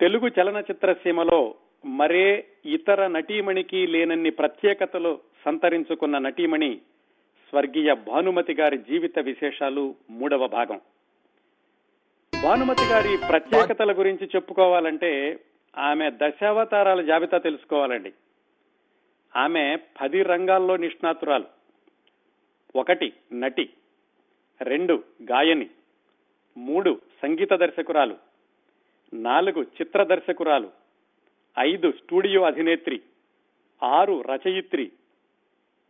తెలుగు చలనచిత్ర సీమలో మరే ఇతర నటీమణికి లేనన్ని ప్రత్యేకతలు సంతరించుకున్న నటీమణి స్వర్గీయ భానుమతి గారి జీవిత విశేషాలు మూడవ భాగం. భానుమతి గారి ప్రత్యేకతల గురించి చెప్పుకోవాలంటే ఆమె దశావతారాల జాబితా తెలుసుకోవాలండి. ఆమె పది రంగాల్లో నిష్ణాతురాలు. ఒకటి నటి రెండు గాయని మూడు సంగీత దర్శకురాలు. నాలుగు చిత్ర దర్శకురాలు ఐదు స్టూడియో అధినేత్రి ఆరు రచయిత్రి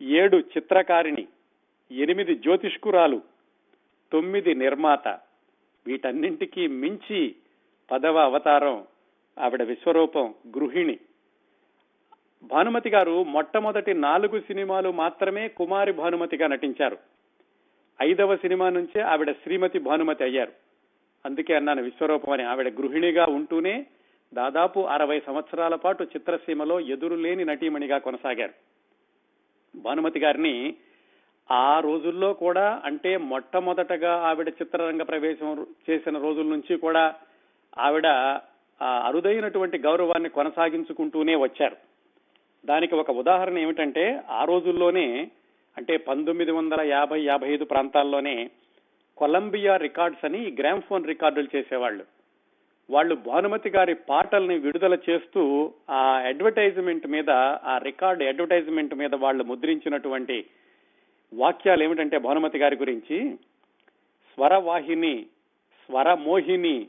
ఏడు చిత్రకారిణి ఎనిమిది జ్యోతిష్కురాలు తొమ్మిది నిర్మాత. వీటన్నింటికీ మించి పదవ అవతారం ఆవిడ విశ్వరూపం గృహిణి. భానుమతి గారు మొట్టమొదటి నాలుగు సినిమాలు మాత్రమే కుమారి భానుమతిగా నటించారు. ఐదవ సినిమా నుంచే ఆవిడ శ్రీమతి భానుమతి అయ్యారు. అందుకే అన్నాను విశ్వరూపం అని. ఆవిడ గృహిణిగా ఉంటూనే దాదాపు అరవై సంవత్సరాల పాటు చిత్రసీమలో ఎదురులేని నటీమణిగా కొనసాగారు. భానుమతి గారిని ఆ రోజుల్లో కూడా అంటే మొట్టమొదటగా ఆవిడ చిత్రరంగ ప్రవేశం చేసిన రోజుల నుంచి కూడా ఆవిడ ఆ అరుదైనటువంటి గౌరవాన్ని కొనసాగించుకుంటూనే వచ్చారు. దానికి ఒక ఉదాహరణ ఏమిటంటే ఆ రోజుల్లోనే అంటే పంతొమ్మిది వందల యాభై యాభై ఐదు ప్రాంతాల్లోనే కొలంబియా రికార్డ్స్ అని గ్రామ్ఫోన్ రికార్డులు చేసేవాళ్ళు. వాళ్ళు భానుమతి గారి పాటల్ని విడుదల చేస్తూ ఆ అడ్వర్టైజ్మెంట్ మీద ఆ రికార్డ్ అడ్వర్టైజ్మెంట్ మీద వాళ్ళు ముద్రించినటువంటి వాక్యాలు ఏమిటంటే భానుమతి గారి గురించి స్వరవాహిని స్వరమోహిని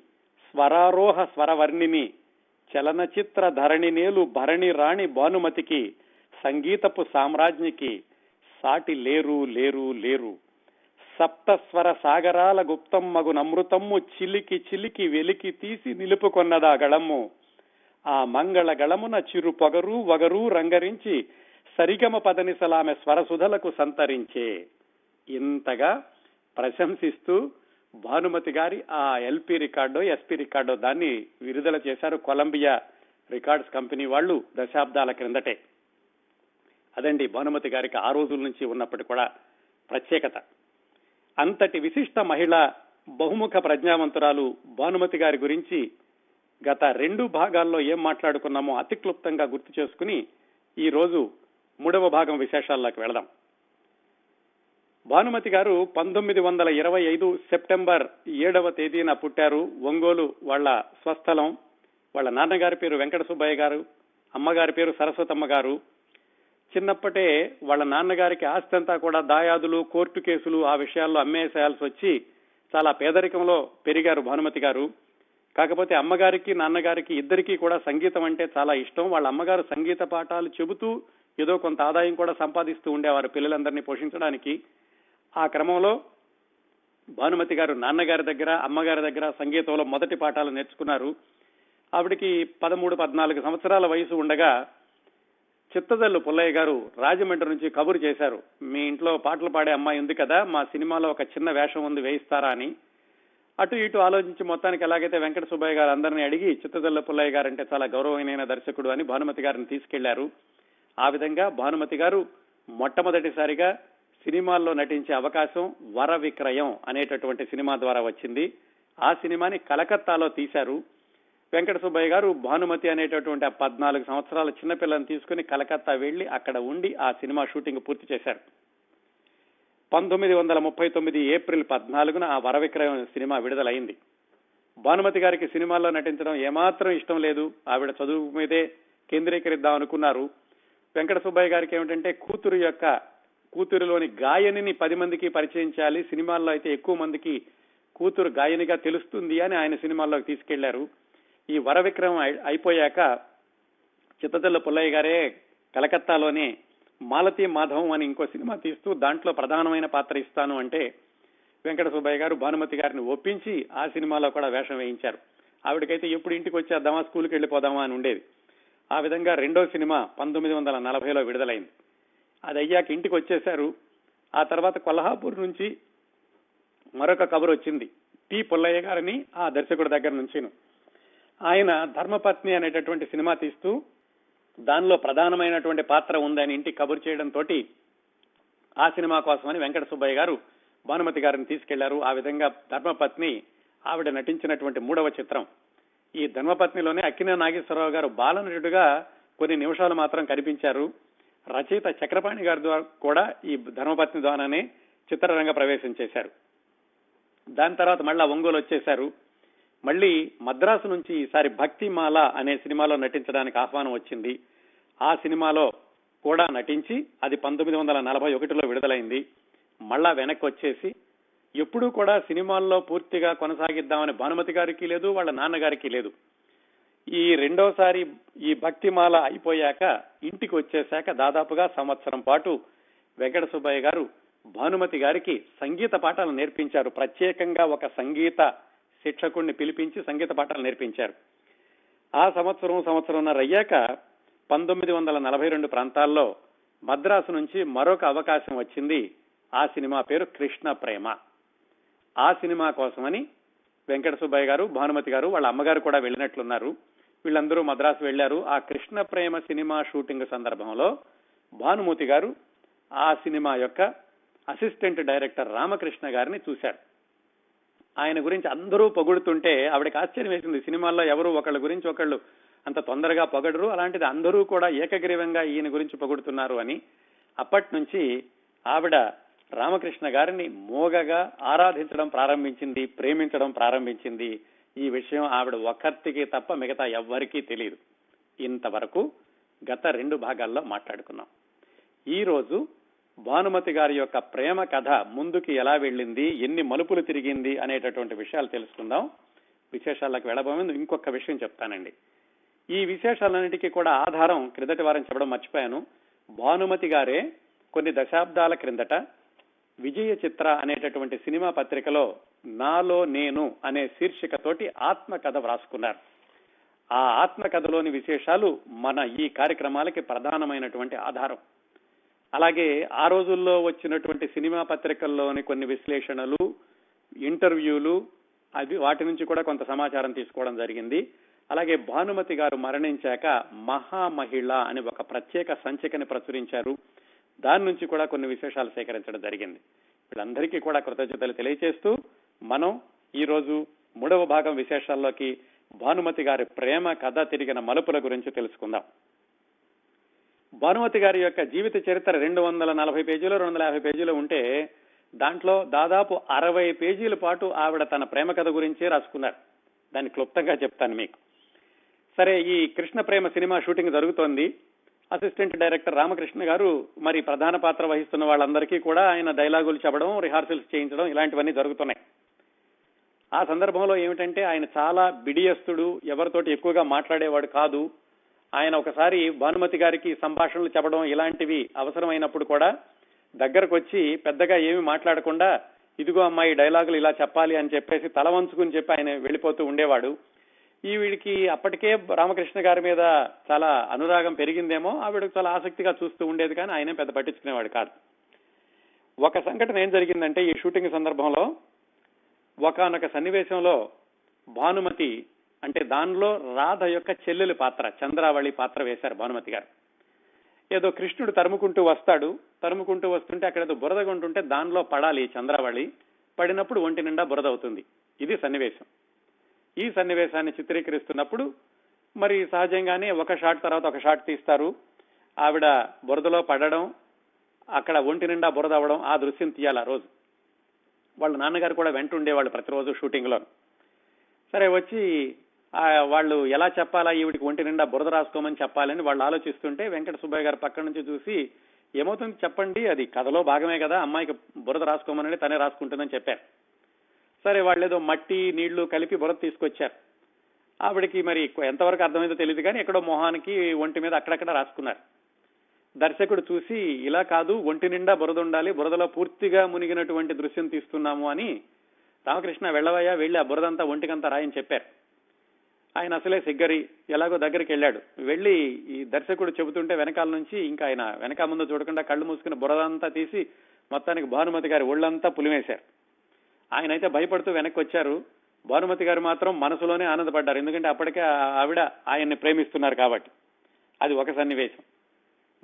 స్వరారోహ స్వరవర్ణిని చలనచిత్ర ధరణి నేలు భరణి రాణి భానుమతికి సంగీతపు సామ్రాజ్ఞికి సాటి లేరు లేరు లేరు. సప్తస్వర సాగరాల గుప్తమ్మగు నమృతమ్ము చిలికి చిలికి వెలికి తీసి నిలుపుకొన్నదా గళము. ఆ మంగళ గళమున చిరు పొగరు వగరు రంగరించి సరిగమ పదనిసలామె స్వరసుధలకు సంతరించే. ఇంతగా ప్రశంసిస్తూ భానుమతి గారి ఆ ఎల్పి రికార్డో ఎస్పి రికార్డో దాన్ని విడుదల చేశారు కొలంబియా రికార్డ్స్ కంపెనీ వాళ్ళు దశాబ్దాల క్రిందటే. అదండి భానుమతి గారికి ఆ రోజుల నుంచి ఉన్నప్పటి కూడా ప్రత్యేకత. అంతటి విశిష్ట మహిళ బహుముఖ ప్రజ్ఞావంతురాలు భానుమతి గారి గురించి గత రెండు భాగాల్లో ఏం మాట్లాడుకున్నామో అతి క్లుప్తంగా గుర్తు చేసుకుని ఈ రోజు మూడవ భాగం విశేషాల్లోకి వెళదాం. భానుమతి గారు పంతొమ్మిది వందల ఇరవై ఐదు సెప్టెంబర్ ఏడవ తేదీన పుట్టారు. ఒంగోలు వాళ్ళ స్వస్థలం. వాళ్ళ నాన్నగారి పేరు వెంకట సుబ్బయ్య గారు అమ్మగారి పేరు సరస్వతమ్మ గారు. చిన్నప్పటే వాళ్ళ నాన్నగారికి ఆస్తి అంతా కూడా దాయాదులు కోర్టు కేసులు ఆ విషయాల్లో అమ్మేసేయాల్సి వచ్చి చాలా పేదరికంలో పెరిగారు భానుమతి గారు. కాకపోతే అమ్మగారికి నాన్నగారికి ఇద్దరికీ కూడా సంగీతం అంటే చాలా ఇష్టం. వాళ్ళ అమ్మగారు సంగీత పాఠాలు చెబుతూ ఏదో కొంత ఆదాయం కూడా సంపాదిస్తూ ఉండేవారు పిల్లలందరినీ పోషించడానికి. ఆ క్రమంలో భానుమతి గారు నాన్నగారి దగ్గర అమ్మగారి దగ్గర సంగీతంలో మొదటి పాఠాలు నేర్చుకున్నారు. ఆవిడికి పదమూడు పద్నాలుగు సంవత్సరాల వయసు ఉండగా చిత్తదల్లు పుల్లయ్య గారు రాజమండ్రి నుంచి కబురు చేశారు. మీ ఇంట్లో పాటలు పాడే అమ్మాయి ఉంది కదా మా సినిమాలో ఒక చిన్న వేషం ఉంది వేయిస్తారా అని. అటు ఇటు ఆలోచించి మొత్తానికి ఎలాగైతే వెంకట సుబ్బయ్య గారు అందరినీ అడిగి చిత్తదల్ల పుల్లయ్య గారు అంటే చాలా గౌరవమైన దర్శకుడు అని భానుమతి గారిని తీసుకెళ్ళారు. ఆ విధంగా భానుమతి గారు మొట్టమొదటిసారిగా సినిమాల్లో నటించే అవకాశం వర విక్రయం అనేటటువంటి సినిమా ద్వారా వచ్చింది. ఆ సినిమాని కలకత్తాలో తీశారు. వెంకట సుబ్బయ్య గారు భానుమతి అనేటటువంటి ఆ పద్నాలుగు సంవత్సరాల చిన్నపిల్లని తీసుకుని కలకత్తా వెళ్ళి అక్కడ ఉండి ఆ సినిమా షూటింగ్ పూర్తి చేశారు. పంతొమ్మిది వందల ముప్పై తొమ్మిది ఏప్రిల్ పద్నాలుగున ఆ వరవిక్రయం సినిమా విడుదలైంది. భానుమతి గారికి సినిమాల్లో నటించడం ఏమాత్రం ఇష్టం లేదు. ఆవిడ చదువు మీదే కేంద్రీకరిద్దాం అనుకున్నారు. వెంకట సుబ్బయ్య గారికి ఏమిటంటే కూతురు యొక్క కూతురులోని గాయనిని పది మందికి పరిచయం చేయాలి. సినిమాల్లో అయితే ఎక్కువ మందికి కూతురు గాయనిగా తెలుస్తుంది అని ఆయన సినిమాల్లోకి తీసుకెళ్ళారు. ఈ వరవిక్రమం అయిపోయాక చిత్తతల్ల పుల్లయ్య గారే కలకత్తాలోనే మాలతి మాధవం అని ఇంకో సినిమా తీస్తూ దాంట్లో ప్రధానమైన పాత్ర ఇస్తాను అంటే వెంకట సుబ్బయ్య గారు భానుమతి గారిని ఒప్పించి ఆ సినిమాలో కూడా వేషం వేయించారు. ఆవిడకైతే ఎప్పుడు ఇంటికి వచ్చేద్దామా స్కూల్కి వెళ్ళిపోదామా అని ఉండేది. ఆ విధంగా రెండో సినిమా పంతొమ్మిది వందల నలభైలో విడుదలైంది. అది అయ్యాక ఇంటికి వచ్చేశారు. ఆ తర్వాత కొల్హాపూర్ నుంచి మరొక కబురు వచ్చింది టి పుల్లయ్య గారిని ఆ దర్శకుడి దగ్గర నుంచిను. ఆయన ధర్మపత్ని అనేటటువంటి సినిమా తీస్తూ దానిలో ప్రధానమైనటువంటి పాత్ర ఉందని ఇంటి కబురు చేయడంతో ఆ సినిమా కోసమని వెంకట సుబ్బయ్య గారు భానుమతి గారిని తీసుకెళ్ళారు. ఆ విధంగా ధర్మపత్ని ఆవిడ నటించినటువంటి మూడవ చిత్రం. ఈ ధర్మపత్నిలోనే అక్కినే నాగేశ్వరరావు గారు బాలనటుడుగా కొన్ని నిమిషాలు మాత్రం కనిపించారు. రచయిత చక్రపాణి గారి ద్వారా కూడా ఈ ధర్మపత్ని ద్వారానే చిత్రరంగ ప్రవేశం చేశారు. దాని తర్వాత మళ్ళా ఒంగోలు వచ్చేశారు. మళ్ళీ మద్రాసు నుంచి ఈసారి భక్తిమాల అనే సినిమాలో నటించడానికి ఆహ్వానం వచ్చింది. ఆ సినిమాలో కూడా నటించి అది పంతొమ్మిది వందల నలభై ఒకటిలో విడుదలైంది. మళ్ళా వెనక్కి వచ్చేసి ఎప్పుడూ కూడా సినిమాల్లో పూర్తిగా కొనసాగిద్దామని భానుమతి గారికి లేదు వాళ్ళ నాన్నగారికి లేదు. ఈ రెండోసారి ఈ భక్తిమాల అయిపోయాక ఇంటికి వచ్చేశాక దాదాపుగా సంవత్సరం పాటు వెంకట సుబ్బయ్య గారు భానుమతి గారికి సంగీత పాఠాలు నేర్పించారు. ప్రత్యేకంగా ఒక సంగీత శిక్షకుడిని పిలిపించి సంగీత పాఠాలు నేర్పించారు. ఆ సంవత్సరం సంవత్సరంన్నర అయ్యాక పంతొమ్మిది వందల నలభై రెండు ప్రాంతాల్లో మద్రాసు నుంచి మరొక అవకాశం వచ్చింది. ఆ సినిమా పేరు కృష్ణ ప్రేమ. ఆ సినిమా కోసమని వెంకట సుబ్బయ్య గారు భానుమతి గారు వాళ్ళ అమ్మగారు కూడా వెళ్ళినట్లున్నారు. వీళ్ళందరూ మద్రాసు వెళ్ళారు ఆ కృష్ణ ప్రేమ సినిమా షూటింగ్ సందర్భంలో భానుమతి గారు ఆ సినిమా యొక్క అసిస్టెంట్ డైరెక్టర్ రామకృష్ణ గారిని చూశారు. ఆయన గురించి అందరూ పొగుడుతుంటే ఆవిడకి ఆశ్చర్యం వేసింది. సినిమాల్లో ఎవరు ఒకళ్ళ గురించి ఒకళ్ళు అంత తొందరగా పొగడరు. అలాంటిది అందరూ కూడా ఏకగ్రీవంగా ఈయన గురించి పొగుడుతున్నారు అని అప్పటి నుంచి ఆవిడ రామకృష్ణ గారిని మోగగా ఆరాధించడం ప్రారంభించింది ప్రేమించడం ప్రారంభించింది. ఈ విషయం ఆవిడ ఒక్కర్తికి తప్ప మిగతా ఎవ్వరికీ తెలియదు ఇంతవరకు గత రెండు భాగాల్లో మాట్లాడుకున్నాం. ఈ రోజు భానుమతి గారి యొక్క ప్రేమ కథ ముందుకి ఎలా వెళ్ళింది ఎన్ని మలుపులు తిరిగింది అనేటటువంటి విషయాలు తెలుసుకుందాం. విశేషాలకు వెళ్ళబోయే ఇంకొక విషయం చెప్తానండి. ఈ విశేషాలన్నిటికీ కూడా ఆధారం క్రిందటి వారం చెప్పడం మర్చిపోయాను. భానుమతి గారే కొన్ని దశాబ్దాల క్రిందట విజయ చిత్ర అనేటటువంటి సినిమా పత్రికలో నాలో నేను అనే శీర్షికతోటి ఆత్మకథ వ్రాసుకున్నారు. ఆ ఆత్మకథలోని విశేషాలు మన ఈ కార్యక్రమాలకి ప్రధానమైనటువంటి ఆధారం. అలాగే ఆ రోజుల్లో వచ్చినటువంటి సినిమా పత్రికల్లోని కొన్ని విశ్లేషణలు ఇంటర్వ్యూలు అది వాటి నుంచి కూడా కొంత సమాచారం తీసుకోవడం జరిగింది. అలాగే భానుమతి గారు మరణించాక మహామహిళ అని ఒక ప్రత్యేక సంచికని ప్రచురించారు. దాని నుంచి కూడా కొన్ని విశేషాలు సేకరించడం జరిగింది. వీళ్ళందరికీ కూడా కృతజ్ఞతలు తెలియజేస్తూ మనం ఈ రోజు మూడవ భాగం విశేషాల్లోకి భానుమతి గారి ప్రేమ కథ తిరిగిన మలుపుల గురించి తెలుసుకుందాం. భానుమతి గారి యొక్క జీవిత చరిత్ర రెండు వందల నలభై పేజీలు రెండు వందల యాభై పేజీలు ఉంటే దాంట్లో దాదాపు అరవై పేజీల పాటు ఆవిడ తన ప్రేమ కథ గురించే రాసుకున్నారు. దాన్ని క్లుప్తంగా చెప్తాను మీకు. సరే ఈ కృష్ణ ప్రేమ సినిమా షూటింగ్ జరుగుతోంది. అసిస్టెంట్ డైరెక్టర్ రామకృష్ణ గారు మరి ప్రధాన పాత్ర వహిస్తున్న వాళ్ళందరికీ కూడా ఆయన డైలాగులు చెప్పడం రిహార్సల్స్ చేయించడం ఇలాంటివన్నీ జరుగుతున్నాయి. ఆ సందర్భంలో ఏమిటంటే ఆయన చాలా బిడియస్తుడు ఎవరితోటి ఎక్కువగా మాట్లాడేవాడు కాదు. ఆయన ఒకసారి భానుమతి గారికి సంభాషణలు చెప్పడం ఇలాంటివి అవసరమైనప్పుడు కూడా దగ్గరకు వచ్చి పెద్దగా ఏమి మాట్లాడకుండా ఇదిగో అమ్మాయి డైలాగులు ఇలా చెప్పాలి అని చెప్పేసి తల వంచుకుని చెప్పి ఆయన వెళ్ళిపోతూ ఉండేవాడు. ఈ వీడికి అప్పటికే రామకృష్ణ గారి మీద చాలా అనురాగం పెరిగిందేమో ఆవిడకు చాలా ఆసక్తిగా చూస్తూ ఉండేది కానీ ఆయన పెద్ద పట్టించుకునేవాడు కాదు. ఒక సంఘటన ఏం జరిగిందంటే ఈ షూటింగ్ సందర్భంలో ఒకనొక సన్నివేశంలో భానుమతి అంటే దానిలో రాధ యొక్క చెల్లెలి పాత్ర చంద్రావళి పాత్ర వేశారు భానుమతి గారు. ఏదో కృష్ణుడు తరుముకుంటూ వస్తాడు తరుముకుంటూ వస్తుంటే అక్కడ ఏదో బురద ఉంటుంటే దానిలో పడాలి చంద్రావళి పడినప్పుడు ఒంటి నిండా బురద అవుతుంది. ఇది సన్నివేశం. ఈ సన్నివేశాన్ని చిత్రీకరిస్తున్నప్పుడు మరి సహజంగానే ఒక షాట్ తర్వాత ఒక షాట్ తీస్తారు. ఆవిడ బురదలో పడడం అక్కడ ఒంటి నిండా బురద అవడం ఆ దృశ్యం తీయాలి ఆ రోజు. వాళ్ళ నాన్నగారు కూడా వెంట ఉండేవాళ్ళు ప్రతిరోజు షూటింగ్లో సరే వచ్చి వాళ్ళు ఎలా చెప్పాలా? ఈవిడికి ఒంటి నిండా బురద రాసుకోమని చెప్పాలని వాళ్ళు ఆలోచిస్తుంటే వెంకట సుబ్బయ్య గారు పక్క నుంచి చూసి ఏమవుతుంది చెప్పండి అది కథలో భాగమే కదా అమ్మాయికి బురద రాసుకోమని తనే రాసుకుంటుందని చెప్పారు. సరే వాళ్ళు ఏదో మట్టి నీళ్ళు కలిపి బురద తీసుకొచ్చారు. ఆవిడకి మరి ఎంతవరకు అర్థమైందో తెలియదు కానీ ఎక్కడో మొహానికి ఒంటి మీద అక్కడక్కడ రాసుకున్నారు. దర్శకుడు చూసి ఇలా కాదు ఒంటి నిండా బురద ఉండాలి బురదలో పూర్తిగా మునిగినటువంటి దృశ్యం తీస్తున్నాము అని రామకృష్ణ వెళ్ళవయ్యా వెళ్ళి ఆ బురదంతా ఒంటికంతా రాయని చెప్పారు. ఆయన అసలే సిగ్గరి ఎలాగో దగ్గరికి వెళ్ళాడు. వెళ్ళి ఈ దర్శకుడు చెబుతుంటే వెనకాల నుంచి ఇంకా ఆయన వెనక ముందు చూడకుండా కళ్ళు మూసుకుని బురదంతా తీసి మొత్తానికి భానుమతి గారి ఒళ్ళంతా పులిమేశారు. ఆయన అయితే భయపడుతూ వెనక్కి వచ్చారు భానుమతి గారు మాత్రం మనసులోనే ఆనందపడ్డారు. ఎందుకంటే అప్పటికే ఆవిడ ఆయన్ని ప్రేమిస్తున్నారు కాబట్టి. అది ఒక సన్నివేశం.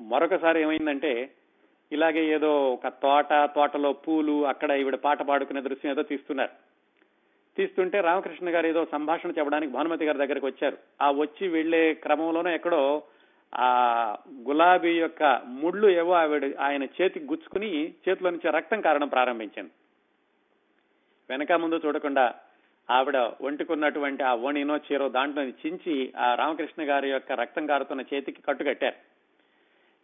మరొకసారి ఏమైందంటే ఇలాగే ఏదో ఒక తోట తోటలో పూలు అక్కడ ఈవిడ పాట పాడుకునే దృశ్యం ఏదో తీస్తున్నారు. తీస్తుంటే రామకృష్ణ గారు ఏదో సంభాషణ చెప్పడానికి భానుమతి గారి దగ్గరికి వచ్చారు. ఆ వచ్చి వెళ్ళే క్రమంలోనే ఎక్కడో ఆ గులాబీ యొక్క ముళ్ళు ఏవో ఆవిడ ఆయన చేతికి గుచ్చుకుని చేతిలో నుంచి రక్తం కారణం ప్రారంభించింది. వెనక ముందు చూడకుండా ఆవిడ ఒంటికున్నటువంటి ఆ ఓణినో చీరో దాంట్లో చించి ఆ రామకృష్ణ గారి యొక్క రక్తం కారుతున్న చేతికి కట్టుకట్టారు.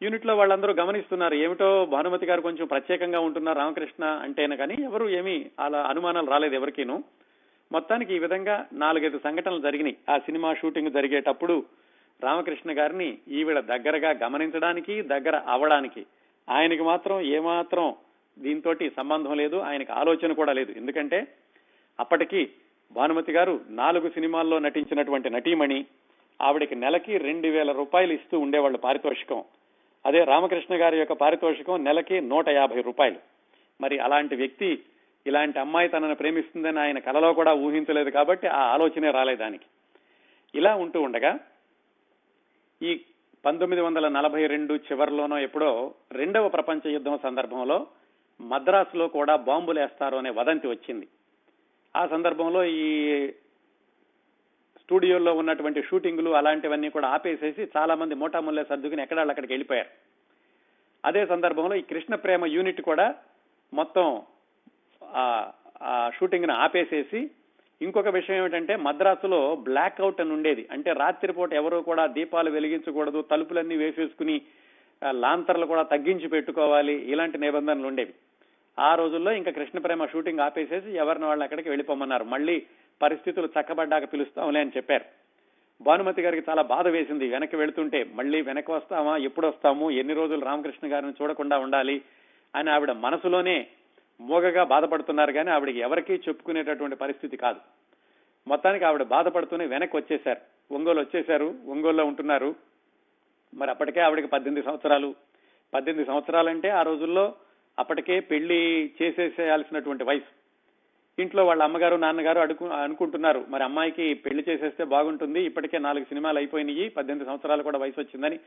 యూనిట్లో వాళ్ళందరూ గమనిస్తున్నారు ఏమిటో భానుమతి గారు కొంచెం ప్రత్యేకంగా ఉంటున్నారు రామకృష్ణ అంటేనే కానీ ఎవరు ఏమీ అలా అనుమానాలు రాలేదు ఎవరికీను. మొత్తానికి ఈ విధంగా నాలుగైదు సంఘటనలు జరిగినాయి. ఆ సినిమా షూటింగ్ జరిగేటప్పుడు రామకృష్ణ గారిని ఈవిడ దగ్గరగా గమనించడానికి దగ్గర అవడానికి. ఆయనకి మాత్రం ఏమాత్రం దీంతో సంబంధం లేదు ఆయనకు ఆలోచన కూడా లేదు. ఎందుకంటే అప్పటికి భానుమతి గారు నాలుగు సినిమాల్లో నటించినటువంటి నటీమణి ఆవిడకి నెలకి రెండు వేల రూపాయలు ఇస్తూ ఉండేవాళ్ళు పారితోషికం. అదే రామకృష్ణ గారి యొక్క పారితోషికం నెలకి నూట యాభై రూపాయలు. మరి అలాంటి వ్యక్తి ఇలాంటి అమ్మాయి తనను ప్రేమిస్తుందని ఆయన కలలో కూడా ఊహించలేదు కాబట్టి ఆ ఆలోచనే రాలేదు దానికి. ఇలా ఉంటూ ఉండగా ఈ పంతొమ్మిది వందల నలభై రెండు చివరిలోనో ఎప్పుడో రెండవ ప్రపంచ యుద్ధం సందర్భంలో మద్రాసులో కూడా బాంబులు వేస్తారు అనే వదంతి వచ్చింది. ఆ సందర్భంలో ఈ స్టూడియోలో ఉన్నటువంటి షూటింగ్లు అలాంటివన్నీ కూడా ఆపేసేసి చాలా మంది మోటాముల్లే సర్దుకుని ఎక్కడాళ్ళు అక్కడికి వెళ్ళిపోయారు. అదే సందర్భంలో ఈ కృష్ణ ప్రేమ యూనిట్ కూడా మొత్తం ఆ షూటింగ్ ఆపేసేసి ఇంకొక విషయం ఏమిటంటే మద్రాసులో బ్లాక్ అవుట్ అని ఉండేది. అంటే రాత్రిపూట ఎవరు కూడా దీపాలు వెలిగించకూడదు తలుపులన్నీ వేసేసుకుని లాంతర్లు కూడా తగ్గించి పెట్టుకోవాలి ఇలాంటి నిబంధనలు ఉండేవి. ఆ రోజుల్లో ఇంకా కృష్ణప్రేమ షూటింగ్ ఆపేసేసి ఎవరిని వాళ్ళు అక్కడికి వెళ్ళిపోమన్నారు. మళ్ళీ పరిస్థితులు చక్కబడ్డాక పిలుస్తాంలే అని చెప్పారు. భానుమతి గారికి చాలా బాధ వేసింది. వెనక్కి వెళుతుంటే మళ్ళీ వెనక్కి వస్తామా ఎప్పుడు వస్తాము ఎన్ని రోజులు రామకృష్ణ గారిని చూడకుండా ఉండాలి అని ఆవిడ మనసులోనే మోగగా బాధపడుతున్నారు కానీ ఆవిడకి ఎవరికీ చెప్పుకునేటటువంటి పరిస్థితి కాదు. మొత్తానికి ఆవిడ బాధపడుతూనే వెనక్కి వచ్చేశారు. ఒంగోలు వచ్చేశారు. ఒంగోలులో ఉంటున్నారు. మరి అప్పటికే ఆవిడకి పద్దెనిమిది సంవత్సరాలు. పద్దెనిమిది సంవత్సరాలంటే ఆ రోజుల్లో అప్పటికే పెళ్ళి చేసేసేయాల్సినటువంటి వయసు. ఇంట్లో వాళ్ళ అమ్మగారు నాన్నగారు అడుగు అనుకుంటున్నారు. మరి అమ్మాయికి పెళ్ళి చేసేస్తే బాగుంటుంది. ఇప్పటికే నాలుగు సినిమాలు అయిపోయినాయి. పద్దెనిమిది సంవత్సరాలు కూడా వయసు వచ్చిందని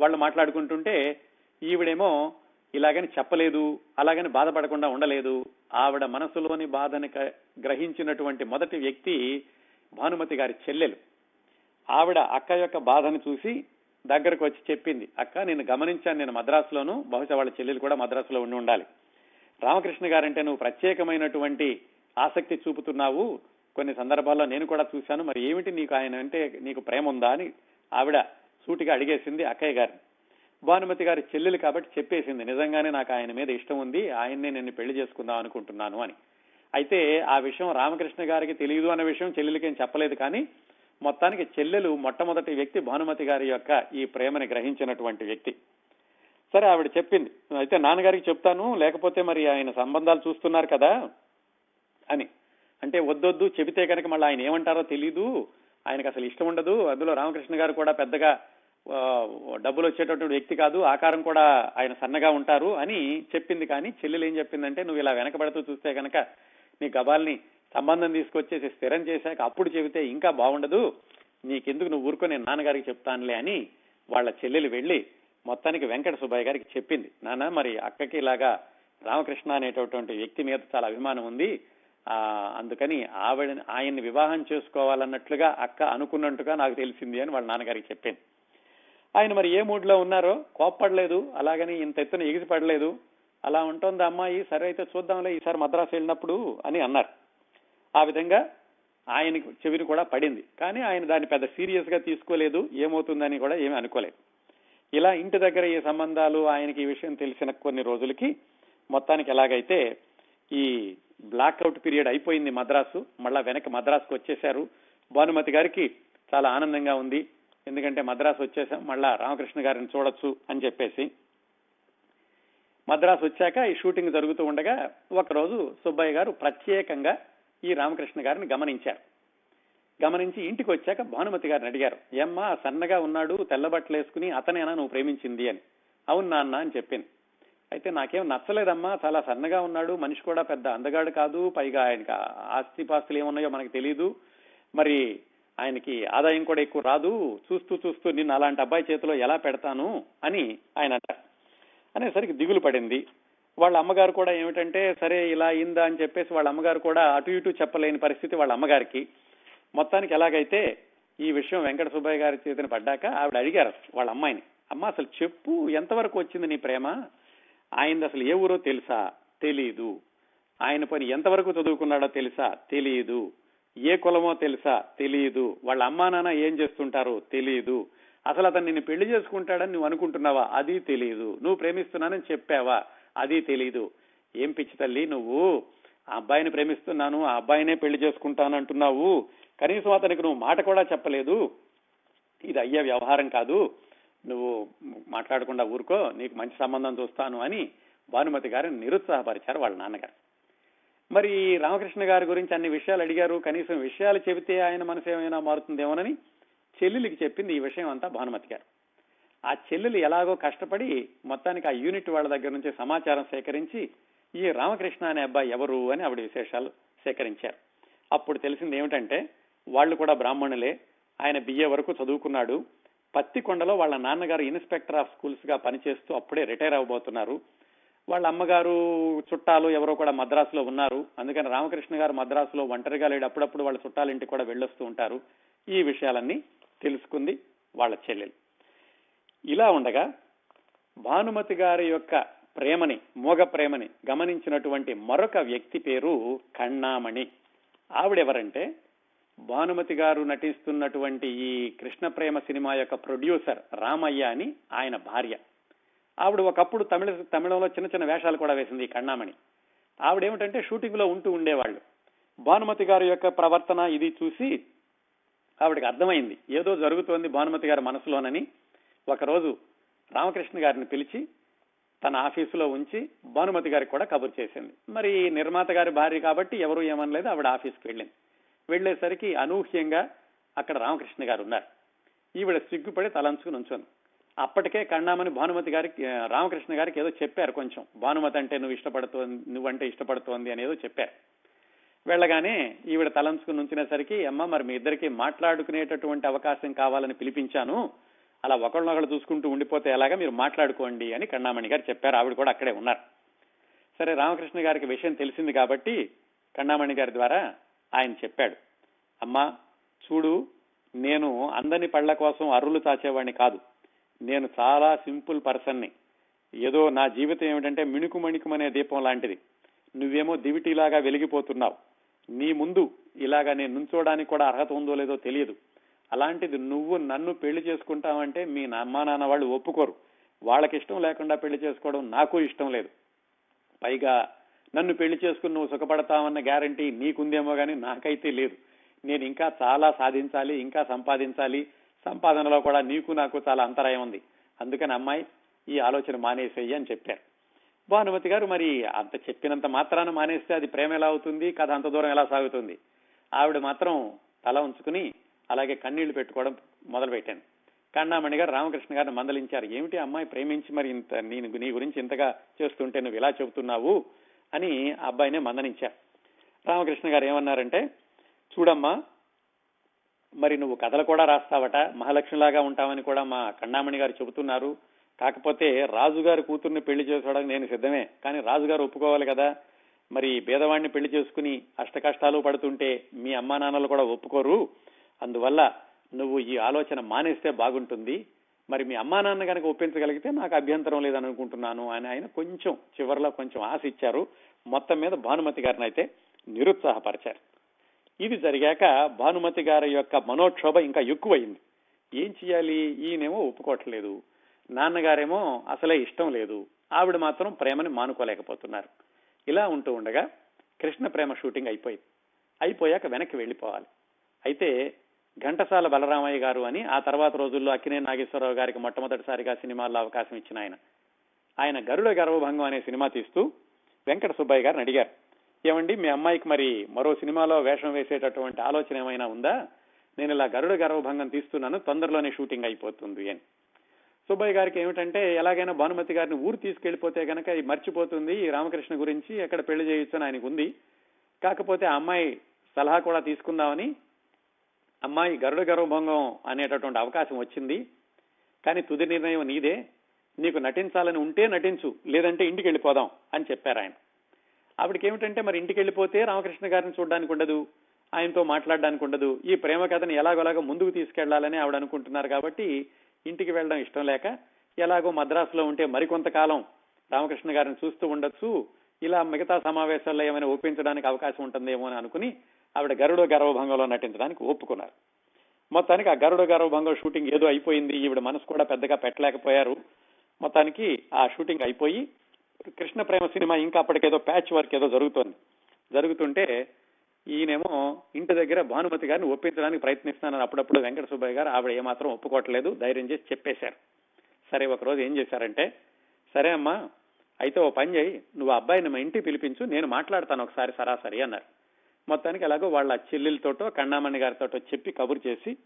వాళ్ళు మాట్లాడుకుంటుంటే ఈవిడేమో ఇలాగని చెప్పలేదు అలాగని బాధపడకుండా ఉండలేదు. ఆవిడ మనసులోని బాధని గ్రహించినటువంటి మొదటి వ్యక్తి భానుమతి గారి చెల్లెలు. ఆవిడ అక్క యొక్క బాధను చూసి దగ్గరకు వచ్చి చెప్పింది అక్క నేను గమనించాను నేను మద్రాసులోను బహుశా వాళ్ళ చెల్లెలు కూడా మద్రాసులో ఉండి ఉండాలి. రామకృష్ణ గారంటే నువ్వు ప్రత్యేకమైనటువంటి ఆసక్తి చూపుతున్నావు. కొన్ని సందర్భాల్లో నేను కూడా చూశాను. మరి ఏమిటి నీకు ఆయన అంటే నీకు ప్రేమ ఉందా? అని ఆవిడ సూటిగా అడిగేసింది అక్కయ్య గారిని. భానుమతి గారి చెల్లెలు కాబట్టి చెప్పేసింది నిజంగానే నాకు ఆయన మీద ఇష్టం ఉంది ఆయన్నే నేను పెళ్ళి చేసుకుందాం అనుకుంటున్నాను అని. అయితే ఆ విషయం రామకృష్ణ గారికి తెలియదు అన్న విషయం చెల్లెలకేం చెప్పలేదు కానీ మొత్తానికి చెల్లెలు మొట్టమొదటి వ్యక్తి భానుమతి గారి యొక్క ఈ ప్రేమని గ్రహించినటువంటి వ్యక్తి. సరే ఆవిడ చెప్పింది అయితే నాన్నగారికి చెప్తాను లేకపోతే మరి ఆయన సంబంధాలు చూస్తున్నారు కదా అని. అంటే వద్దొద్దు చెబితే కనుక మళ్ళీ ఆయన ఏమంటారో తెలీదు ఆయనకు అసలు ఇష్టం ఉండదు. అందులో రామకృష్ణ గారు కూడా పెద్దగా డబ్బులు వచ్చేటటువంటి వ్యక్తి కాదు ఆకారం కూడా ఆయన సన్నగా ఉంటారు అని చెప్పింది. కానీ చెల్లెలు ఏం చెప్పిందంటే నువ్వు ఇలా వెనకబడుతూ చూస్తే కనుక నీ గబాల్ని సంబంధం తీసుకొచ్చేసి స్థిరం చేశాక అప్పుడు చెబితే ఇంకా బాగుండదు. నీకెందుకు నువ్వు ఊరుకొని నాన్నగారికి చెప్తానులే అని వాళ్ళ చెల్లెలు వెళ్ళి మొత్తానికి వెంకట సుబ్బయ్య గారికి చెప్పింది. నాన్న మరి అక్కకి ఇలాగా రామకృష్ణ అనేటటువంటి వ్యక్తి మీద చాలా అభిమానం ఉంది. ఆ అందుకని ఆవిడ ఆయన్ని వివాహం చేసుకోవాలన్నట్లుగా అక్క అనుకున్నట్టుగా నాకు తెలిసింది అని వాళ్ళ నాన్నగారికి చెప్పింది. ఆయన మరి ఏ మూడ్లో ఉన్నారో కోప్పడలేదు అలాగని ఇంత ఎత్తున ఎగిసిపడలేదు. అలా ఉంటుంది అమ్మాయి సరే అయితే చూద్దాంలే ఈసారి మద్రాసు వెళ్ళినప్పుడు అని అన్నారు. ఆ విధంగా ఆయనకు చెవిని కూడా పడింది. కానీ ఆయన దాన్ని పెద్ద సీరియస్గా తీసుకోలేదు ఏమవుతుందని కూడా ఏమీ అనుకోలేదు. ఇలా ఇంటి దగ్గర ఈ సంబంధాలు ఆయనకి ఈ విషయం తెలిసిన కొన్ని రోజులకి మొత్తానికి ఎలాగైతే ఈ బ్లాక్అవుట్ పీరియడ్ అయిపోయింది మద్రాసు మళ్ళా వెనక మద్రాసుకు వచ్చేశారు. భానుమతి గారికి చాలా ఆనందంగా ఉంది. ఎందుకంటే మద్రాసు వచ్చేసాం మళ్ళా రామకృష్ణ గారిని చూడొచ్చు అని చెప్పేసి. మద్రాసు వచ్చాక ఈ షూటింగ్ జరుగుతూ ఉండగా ఒకరోజు సుబ్బయ్య గారు ప్రత్యేకంగా ఈ రామకృష్ణ గారిని గమనించారు. గమనించి ఇంటికి వచ్చాక భానుమతి గారిని అడిగారు ఏమ్మా సన్నగా ఉన్నాడు తెల్లబట్టలు వేసుకుని అతనేనా నువ్వు ప్రేమించింది? అని. అవును నాన్న అని చెప్పింది అయితే నాకేం నచ్చలేదమ్మా చాలా సన్నగా ఉన్నాడు మనిషి కూడా పెద్ద అందగాడు కాదు పైగా ఆయనకి ఆస్తిపాస్తులు ఏమున్నాయో మనకు తెలియదు మరి ఆయనకి ఆదాయం కూడా ఎక్కువ రాదు చూస్తూ చూస్తూ నిన్ను అలాంటి అబ్బాయి చేతిలో ఎలా పెడతాను అని ఆయన అంటారు. అనేసరికి దిగులు పడింది. వాళ్ళ అమ్మగారు కూడా ఏమిటంటే సరే ఇలా అయిందా అని చెప్పేసి వాళ్ళ అమ్మగారు కూడా అటు ఇటు చెప్పలేని పరిస్థితి వాళ్ళ అమ్మగారికి. మొత్తానికి ఎలాగైతే ఈ విషయం వెంకట సుబ్బయ్య గారి చేతిని పడ్డాక ఆవిడ అడిగారు వాళ్ళ అమ్మాయిని అమ్మ అసలు చెప్పు ఎంతవరకు వచ్చింది నీ ప్రేమ? ఆయనది అసలు ఏ ఊరో తెలుసా? తెలీదు. ఆయన పని ఎంతవరకు చదువుకున్నాడో తెలుసా? తెలియదు ఏ కులమో తెలుసా? తెలియదు వాళ్ళ అమ్మా నాన్న ఏం చేస్తుంటారో తెలియదు అసలు అతను నిన్ను పెళ్ళి చేసుకుంటాడని నువ్వు అనుకుంటున్నావా? అది తెలియదు నువ్వు ప్రేమిస్తున్నానని చెప్పావా? అది తెలియదు ఏం పిచ్చి తల్లి నువ్వు? ఆ అబ్బాయిని ప్రేమిస్తున్నాను ఆ అబ్బాయినే పెళ్ళి చేసుకుంటాను అంటున్నావు. కనీసం అతనికి నువ్వు మాట కూడా చెప్పలేదు. ఇది అయ్యే వ్యవహారం కాదు. నువ్వు మాట్లాడకుండా ఊరుకో నీకు మంచి సంబంధం చూస్తాను అని భానుమతి గారిని నిరుత్సాహపరిచారు వాళ్ళ నాన్నగారు. మరి రామకృష్ణ గారి గురించి అన్ని విషయాలు అడిగారు. కనీసం విషయాలు చెబితే ఆయన మనసు ఏమైనా మారుతుందేమోనని చెల్లెలికి చెప్పింది ఈ విషయం అంతా భానుమతి గారు. ఆ చెల్లెలు ఎలాగో కష్టపడి మొత్తానికి ఆ యూనిట్ వాళ్ళ దగ్గర నుంచి సమాచారం సేకరించి ఈ రామకృష్ణ అనే అబ్బాయి ఎవరు అని ఆవిడ విశేషాలు సేకరించారు. అప్పుడు తెలిసింది ఏమిటంటే వాళ్ళు కూడా బ్రాహ్మణులే. ఆయన బిఏ వరకు చదువుకున్నాడు. పత్తికొండలో వాళ్ళ నాన్నగారు ఇన్స్పెక్టర్ ఆఫ్ స్కూల్స్గా పనిచేస్తూ అప్పుడే రిటైర్ అవబోతున్నారు వాళ్ళ అమ్మగారు చుట్టాలు ఎవరో కూడా మద్రాసులో ఉన్నారు. అందుకని రామకృష్ణ గారు మద్రాసులో ఒంటరిగా లేడు. అప్పుడప్పుడు వాళ్ళ చుట్టాల ఇంటికి కూడా వెళ్ళొస్తూ ఉంటారు. ఈ విషయాలన్నీ తెలుసుకుంది వాళ్ళ చెల్లెలు. ఇలా ఉండగా భానుమతి గారి యొక్క ప్రేమని మోగ ప్రేమని గమనించినటువంటి మరొక వ్యక్తి పేరు కണ്ണామణి ఆవిడెవరంటే భానుమతి గారు నటిస్తున్నటువంటి ఈ కృష్ణ ప్రేమ సినిమా యొక్క ప్రొడ్యూసర్ రామయ్య అని ఆయన భార్య. ఆవిడ ఒకప్పుడు తమిళ తమిళంలో చిన్న చిన్న వేషాలు కూడా వేసింది ఈ ఆవిడ ఏమిటంటే షూటింగ్లో ఉంటూ ఉండేవాళ్ళు. భానుమతి గారి యొక్క ప్రవర్తన ఇది చూసి ఆవిడకి అర్థమైంది. ఏదో జరుగుతోంది భానుమతి గారి మనసులోనని. ఒకరోజు రామకృష్ణ గారిని పిలిచి తన ఆఫీసులో ఉంచి భానుమతి గారికి కూడా కబురు చేసింది. మరి నిర్మాత గారి భార్య కాబట్టి ఎవరు ఏమనలేదు ఆవిడ ఆఫీస్కి వెళ్ళింది. వెళ్ళేసరికి అనూహ్యంగా అక్కడ రామకృష్ణ గారు ఉన్నారు. ఈవిడ సిగ్గుపడి తలంచుకుని ఉంచాను అప్పటికే కన్నామని భానుమతి గారికి రామకృష్ణ గారికి ఏదో చెప్పారు కొంచెం. భానుమతి అంటే నువ్వు ఇష్టపడుతోంది నువ్వంటే ఇష్టపడుతోంది అనేదో చెప్పారు. వెళ్ళగానే ఈవిడ తలంచుకుని ఉంచినసరికి అమ్మ మరి మీ ఇద్దరికి మాట్లాడుకునేటటువంటి అవకాశం కావాలని పిలిపించాను. అలా ఒకళ్ళనొకళ్ళు చూసుకుంటూ ఉండిపోతే ఎలాగా మీరు మాట్లాడుకోండి అని కన్నామణి గారు చెప్పారు. ఆవిడ కూడా అక్కడే ఉన్నారు. సరే రామకృష్ణ గారికి విషయం తెలిసింది కాబట్టి కన్నామణి గారి ద్వారా ఆయన చెప్పాడు. అమ్మా చూడు నేను అందని పళ్ళ కోసం అర్రులు చాచేవాడిని కాదు. నేను చాలా సింపుల్ పర్సన్ని. ఏదో నా జీవితం ఏమిటంటే మిణుకు మణికుమనే దీపం లాంటిది. నువ్వేమో దివిటిలాగా వెలిగిపోతున్నావు. నీ ముందు ఇలాగా నేను నుంచోడానికి కూడా అర్హత ఉందో లేదో తెలియదు. అలాంటిది నువ్వు నన్ను పెళ్ళి చేసుకుంటావంటే మీ అమ్మా నాన్న వాళ్ళు ఒప్పుకోరు. వాళ్ళకి ఇష్టం లేకుండా పెళ్ళి చేసుకోవడం నాకు ఇష్టం లేదు. పైగా నన్ను పెళ్ళి చేసుకుని నువ్వు సుఖపడతావన్న గ్యారంటీ నీకుందేమో కానీ నాకైతే లేదు. నేను ఇంకా చాలా సాధించాలి ఇంకా సంపాదించాలి సంపాదనలో కూడా నీకు నాకు చాలా అంతరాయం ఉంది. అందుకని అమ్మాయి ఈ ఆలోచన మానేసేయి అని చెప్పారు. భానుమతి గారు మరి అంత చెప్పినంత మాత్రాన మానేస్తే అది ప్రేమ ఎలా అవుతుంది? కథ అంత దూరం ఎలా సాగుతుంది? ఆవిడ మాత్రం తల ఉంచుకుని అలాగే కన్నీళ్ళు పెట్టుకోవడం మొదలు పెట్టాను కన్నామణి గారు రామకృష్ణ గారిని మందలించారు. ఏమిటి అమ్మాయి ప్రేమించి మరి ఇంత నేను నీ గురించి ఇంతగా చేస్తుంటే నువ్వు ఇలా చెబుతున్నావు? అని అబ్బాయినే మందలించారు. రామకృష్ణ గారు ఏమన్నారంటే చూడమ్మా మరి నువ్వు కథలు కూడా రాస్తావట మహాలక్ష్మిలాగా ఉంటావని కూడా మా కన్నామణి గారు చెబుతున్నారు. కాకపోతే రాజుగారి కూతుర్ని పెళ్ళి చేసుకోవడానికి నేను సిద్ధమే. కానీ రాజుగారు ఒప్పుకోవాలి కదా. మరి భేదవాణ్ణి పెళ్ళి చేసుకుని అష్ట కష్టాలు పడుతుంటే మీ అమ్మా నాన్నలు కూడా ఒప్పుకోరు. అందువల్ల నువ్వు ఈ ఆలోచన మానేస్తే బాగుంటుంది. మరి మీ అమ్మా నాన్న కనుక ఒప్పించగలిగితే నాకు అభ్యంతరం లేదని అనుకుంటున్నాను అని ఆయన కొంచెం చివరిలో కొంచెం ఆశ ఇచ్చారు మొత్తం మీద భానుమతి గారిని అయితే నిరుత్సాహపరిచారు. ఇది జరిగాక భానుమతి గారి యొక్క మనోక్షోభ ఇంకా ఎక్కువయింది ఏం చేయాలి ఈయనేమో ఒప్పుకోవట్లేదు. నాన్నగారేమో అసలే ఇష్టం లేదు. ఆవిడ మాత్రం ప్రేమని మానుకోలేకపోతున్నారు. ఇలా ఉంటూ ఉండగా కృష్ణ ప్రేమ షూటింగ్ అయిపోయింది. అయిపోయాక వెనక్కి వెళ్ళిపోవాలి. అయితే ఘంటసాల బలరామయ్య గారు అని ఆ తర్వాత రోజుల్లో అక్కినే నాగేశ్వరరావు గారికి మొట్టమొదటిసారిగా సినిమాల్లో అవకాశం ఇచ్చిన ఆయన. ఆయన గరుడ గర్వభంగం అనే సినిమా తీస్తూ వెంకట సుబ్బయ్య గారిని అడిగారు. ఏమండి? మీ అమ్మాయికి మరి మరో సినిమాలో వేషం వేసేటటువంటి ఆలోచన ఏమైనా ఉందా? నేను ఇలా గరుడ గర్వభంగం తీస్తున్నాను తొందరలోనే షూటింగ్ అయిపోతుంది అని. సుబ్బయ్య గారికి ఏమిటంటే ఎలాగైనా భానుమతి గారిని ఊరు తీసుకెళ్ళిపోతే గనక ఇది మర్చిపోతుంది ఈ రామకృష్ణ గురించి ఎక్కడ పెళ్ళి చేయొచ్చు అని ఆయనకు ఉంది. కాకపోతే ఆ అమ్మాయి సలహా కూడా తీసుకుందామని అమ్మాయి గరుడ గర్వభంగం అనేటటువంటి అవకాశం వచ్చింది. కానీ తుది నిర్ణయం నీదే. నీకు నటించాలని ఉంటే నటించు లేదంటే ఇంటికి వెళ్ళిపోదాం అని చెప్పారు ఆయన. ఆవిడకి ఏమిటంటే మరి ఇంటికి వెళ్ళిపోతే రామకృష్ణ గారిని చూడడానికి ఉండదు ఆయనతో మాట్లాడడానికి ఉండదు. ఈ ప్రేమ కథని ఎలాగోలాగో ముందుకు తీసుకెళ్ళాలని ఆవిడ అనుకుంటున్నారు కాబట్టి ఇంటికి వెళ్ళడం ఇష్టం లేక ఎలాగో మద్రాసులో ఉంటే మరికొంతకాలం రామకృష్ణ గారిని చూస్తూ ఉండొచ్చు. ఇలా మిగతా సమావేశాల్లో ఏమైనా ఒప్పించడానికి అవకాశం ఉంటుందేమో అని అనుకుని ఆవిడ గరుడ గర్వభంగంలో నటించడానికి ఒప్పుకున్నారు. మొత్తానికి ఆ గరుడ గర్వభంగం షూటింగ్ ఏదో అయిపోయింది. ఈవిడ మనసు కూడా పెద్దగా పెట్టలేకపోయారు. మొత్తానికి ఆ షూటింగ్ అయిపోయి కృష్ణ ప్రేమ సినిమా ఇంకా అప్పటికేదో ప్యాచ్ వర్క్ ఏదో జరుగుతోంది. జరుగుతుంటే ఈయనేమో ఇంటి దగ్గర భానుమతి గారిని ఒప్పించడానికి ప్రయత్నిస్తున్నానని అప్పుడప్పుడు వెంకట సుబ్బయ్య గారు ఆవిడ ఏమాత్రం ఒప్పుకోవట్లేదు ధైర్యం చేసి చెప్పేశారు. సరే ఒకరోజు ఏం చేశారంటే సరే అమ్మా అయితే ఓ పని చేయి నువ్వు అబ్బాయిని మా ఇంటికి పిలిపించు నేను మాట్లాడతాను ఒకసారి సరాసరి అన్నారు. మొత్తానికి ఎలాగో వాళ్ళ చెల్లెలతోటో కన్నామణి గారితోటో చెప్పి కబురు చేసి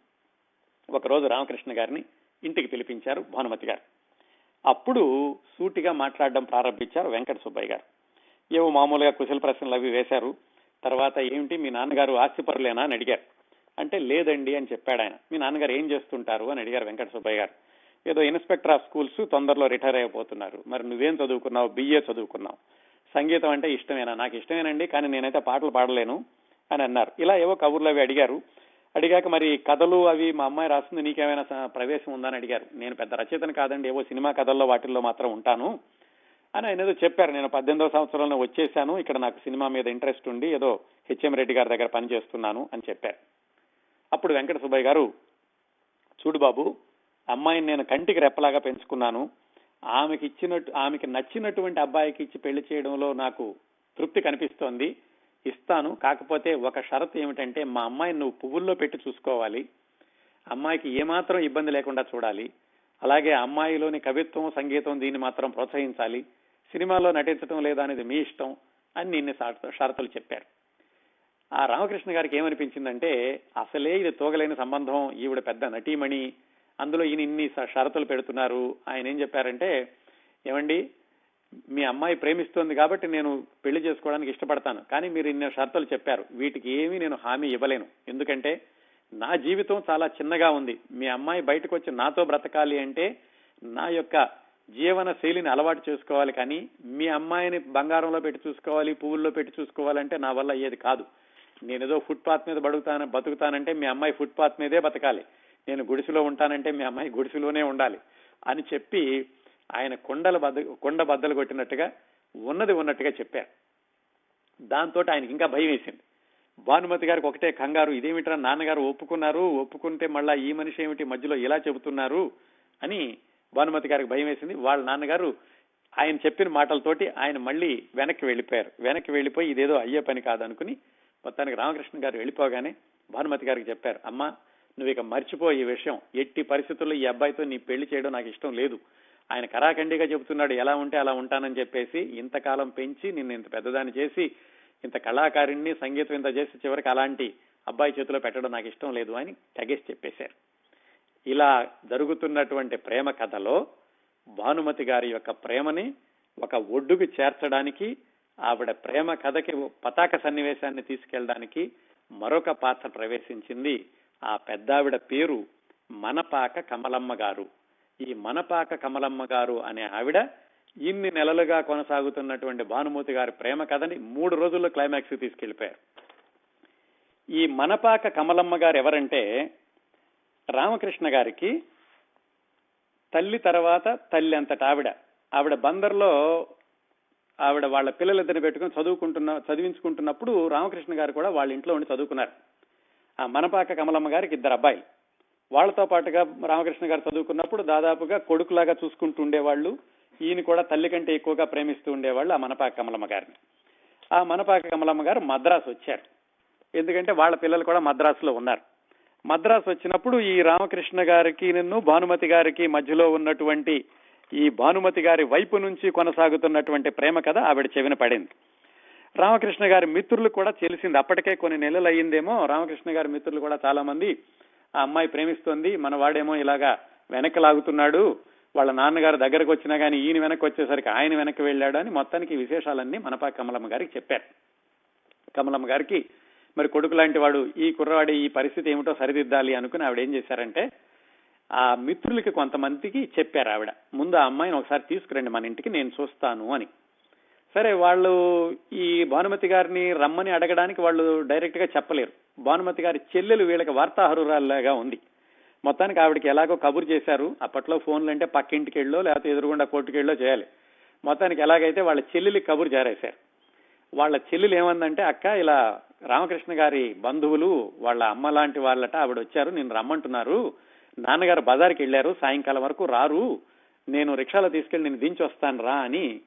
ఒకరోజు రామకృష్ణ గారిని ఇంటికి పిలిపించారు భానుమతి గారు. అప్పుడు సూటిగా మాట్లాడడం ప్రారంభించారు వెంకట సుబ్బయ్య గారు. ఏవో మామూలుగా కుశల ప్రశ్నలు అవి వేశారు. తర్వాత ఏమిటి? మీ నాన్నగారు ఆస్తిపరులేనా అని అడిగారు. అంటే లేదండి అని చెప్పాడు ఆయన. మీ నాన్నగారు ఏం చేస్తుంటారు అని అడిగారు వెంకట సుబ్బయ్య గారు. ఏదో ఇన్స్పెక్టర్ ఆఫ్ స్కూల్స్ తొందరలో రిటైర్ అయిపోతున్నారు. మరి నువ్వేం చదువుకున్నావు? బిఏ చదువుకున్నావు. సంగీతం అంటే ఇష్టమేనా? నాకు ఇష్టమేనండి కానీ నేనైతే పాటలు పాడలేను అని అన్నారు. ఇలా ఏవో కబుర్లు అవి అడిగారు. అడిగాక మరి కథలు అవి మా అమ్మాయి రాస్తుంది నీకేమైనా ప్రవేశం ఉందని అడిగారు. నేను పెద్ద రచయితను కాదండి ఏవో సినిమా కథల్లో వాటిల్లో మాత్రం ఉంటాను. అని ఆయన ఏదో చెప్పారు. నేను పద్దెనిమిదవ సంవత్సరంలో వచ్చేసాను ఇక్కడ నాకు సినిమా మీద ఇంట్రెస్ట్ ఉండి ఏదో హెచ్ఎం రెడ్డి గారి దగ్గర పనిచేస్తున్నాను అని చెప్పారు. అప్పుడు వెంకట సుబ్బయ్య గారు చూడు బాబు అమ్మాయిని నేను కంటికి రెప్పలాగా పెంచుకున్నాను. ఆమెకి ఇచ్చినట్టు ఆమెకి నచ్చినటువంటి అబ్బాయికి ఇచ్చి పెళ్ళి చేయడంలో నాకు తృప్తి కనిపిస్తోంది. ఇస్తాను. కాకపోతే ఒక షరతు ఏమిటంటే మా అమ్మాయిని నువ్వు పువ్వుల్లో పెట్టి చూసుకోవాలి. అమ్మాయికి ఏమాత్రం ఇబ్బంది లేకుండా చూడాలి. అలాగే అమ్మాయిలోని కవిత్వం సంగీతం దీన్ని మాత్రం ప్రోత్సహించాలి. సినిమాలో నటించడం లేదా అనేది మీ ఇష్టం అని ఇన్ని షరతులు చెప్పారు. ఆ రామకృష్ణ గారికి ఏమనిపించిందంటే అసలే ఇది తోగలేని సంబంధం. ఈవిడ పెద్ద నటీమణి. అందులో ఈయన ఇన్ని స- షరతులు పెడుతున్నారు. ఆయన ఏం చెప్పారంటే ఏమండి మీ అమ్మాయి ప్రేమిస్తోంది కాబట్టి నేను పెళ్ళి చేసుకోవడానికి ఇష్టపడతాను. కానీ మీరు ఇన్ని షరతులు చెప్పారు. వీటికి ఏమీ నేను హామీ ఇవ్వలేను. ఎందుకంటే నా జీవితం చాలా చిన్నగా ఉంది. మీ అమ్మాయి బయటకు వచ్చి నాతో బ్రతకాలి అంటే నా యొక్క జీవన శైలిని అలవాటు చేసుకోవాలి. కానీ మీ అమ్మాయిని బంగారంలో పెట్టి చూసుకోవాలి పువ్వుల్లో పెట్టి చూసుకోవాలంటే నా వల్ల అయ్యేది కాదు. నేనేదో ఫుట్పాత్ మీద బడుగుతాను బతుకుతానంటే మీ అమ్మాయి ఫుట్పాత్ మీదే బతకాలి. నేను గుడిసెలో ఉంటానంటే మీ అమ్మాయి గుడిసెలోనే ఉండాలి అని చెప్పి ఆయన కొండల బద్ద కొండ బద్దలు కొట్టినట్టుగా ఉన్నది ఉన్నట్టుగా చెప్పారు. దాంతో ఆయనకి ఇంకా భయం వేసింది. భానుమతి గారికి ఒకటే కంగారు ఇదేమిట్రా నాన్నగారు ఒప్పుకున్నారు? ఒప్పుకుంటే మళ్ళా ఈ మనిషి ఏమిటి మధ్యలో ఇలా చెబుతున్నారు? అని భానుమతి గారికి భయం వేసింది. వాళ్ళ నాన్నగారు ఆయన చెప్పిన మాటలతోటి ఆయన మళ్ళీ వెనక్కి వెళ్ళిపోయారు. వెనక్కి వెళ్ళిపోయి ఇదేదో అయ్యే పని కాదనుకుని మొత్తానికి రామకృష్ణ గారు వెళ్ళిపోగానే భానుమతి గారికి చెప్పారు అమ్మ నువ్వు ఇక మర్చిపో ఈ విషయం. ఎట్టి పరిస్థితుల్లో ఈ అబ్బాయితో నీ పెళ్ళి చేయడం నాకు ఇష్టం లేదు. ఆయన కరాఖండిగా చెబుతున్నాడు ఎలా ఉంటే అలా ఉంటానని చెప్పేసి ఇంతకాలం పెంచి నిన్ను ఇంత పెద్దదాన్ని చేసి ఇంత కళాకారుణ్ణి సంగీతం ఇంత చేసి చివరికి అలాంటి అబ్బాయి చేతిలో పెట్టడం నాకు ఇష్టం లేదు అని తెగేసి చెప్పేశారు. ఇలా జరుగుతున్నటువంటి ప్రేమ కథలో భానుమతి గారి యొక్క ప్రేమని ఒక ఒడ్డుకు చేర్చడానికి ఆవిడ ప్రేమ కథకి పతాక సన్నివేశాన్ని తీసుకెళ్ళడానికి మరొక పాత్ర ప్రవేశించింది ఆ పెద్దావిడ పేరు మనపాక కమలమ్మ గారు. ఈ మనపాక కమలమ్మ గారు అనే ఆవిడ ఇన్ని నెలలుగా కొనసాగుతున్నటువంటి భానుమూతి గారి ప్రేమ కథని మూడు రోజుల్లో క్లైమాక్స్ తీసుకెళ్ళిపోయారు ఈ మనపాక కమలమ్మ గారు ఎవరంటే రామకృష్ణ గారికి తల్లి తర్వాత తల్లి అంతట ఆవిడ. ఆవిడ బందర్లో ఆవిడ వాళ్ళ పిల్లలిద్దరిని పెట్టుకుని చదువుకుంటున్న చదివించుకుంటున్నప్పుడు రామకృష్ణ గారు కూడా వాళ్ళ ఇంట్లో ఉండి చదువుకున్నారు. ఆ మనపాక కమలమ్మ గారికి ఇద్దరు అబ్బాయిలు. వాళ్ళతో పాటుగా రామకృష్ణ గారు చదువుకున్నప్పుడు దాదాపుగా కొడుకులాగా చూసుకుంటూ ఉండేవాళ్ళు. ఈయన కూడా తల్లి కంటే ఎక్కువగా ప్రేమిస్తూ ఉండేవాళ్ళు ఆ మనపాక కమలమ్మ గారిని. ఆ మనపాక కమలమ్మ గారు మద్రాసు వచ్చారు. ఎందుకంటే వాళ్ళ పిల్లలు కూడా మద్రాసులో ఉన్నారు. మద్రాసు వచ్చినప్పుడు ఈ రామకృష్ణ గారికి నిన్ను భానుమతి గారికి మధ్యలో ఉన్నటువంటి ఈ భానుమతి గారి వైపు నుంచి కొనసాగుతున్నటువంటి ప్రేమ కథ ఆవిడ చెవిన పడింది. రామకృష్ణ గారి మిత్రులు కూడా తెలిసింది అప్పటికే కొన్ని నెలలు అయ్యిందేమో రామకృష్ణ గారి మిత్రులు కూడా చాలా మంది ఆ అమ్మాయి ప్రేమిస్తోంది మన వాడేమో ఇలాగా వెనక్కి లాగుతున్నాడు వాళ్ళ నాన్నగారు దగ్గరకు వచ్చినా కానీ ఈయన వెనక్కి వచ్చేసరికి ఆయన వెనక్కి వెళ్ళాడు అని మొత్తానికి విశేషాలన్నీ మనపా కమలమ్మ గారికి చెప్పారు. కమలమ్మ గారికి మరి కొడుకు లాంటి వాడు ఈ కుర్రవాడి ఈ పరిస్థితి ఏమిటో సరిదిద్దాలి అనుకుని ఆవిడ ఏం చేశారంటే ఆ మిత్రులకి కొంతమందికి చెప్పారు ఆవిడ. ముందు ఆ అమ్మాయిని ఒకసారి తీసుకురండి మన ఇంటికి నేను చూస్తాను అని. సరే వాళ్ళు ఈ భానుమతి గారిని రమ్మని అడగడానికి వాళ్ళు డైరెక్ట్గా చెప్పలేరు. భానుమతి గారి చెల్లెలు వీళ్ళకి వార్తాహరురాల్లాగా ఉంది. మొత్తానికి ఆవిడకి ఎలాగో కబురు చేశారు. అప్పట్లో ఫోన్లు అంటే పక్కింటికి వెళ్ళో లేకపోతే ఎదురుగుండా కోర్టుకి వెళ్ళో చేయాలి. మొత్తానికి ఎలాగైతే వాళ్ళ చెల్లెలి కబురు జారేశారు. వాళ్ళ చెల్లెలు ఏమందంటే అక్క ఇలా రామకృష్ణ గారి బంధువులు వాళ్ళ అమ్మ లాంటి వాళ్ళట ఆవిడ వచ్చారు నేను రమ్మంటున్నారు. నాన్నగారు బజార్కి వెళ్ళారు సాయంకాలం వరకు రారు. నేను రిక్షాలో తీసుకెళ్ళి నేను దించి వస్తాను రా అని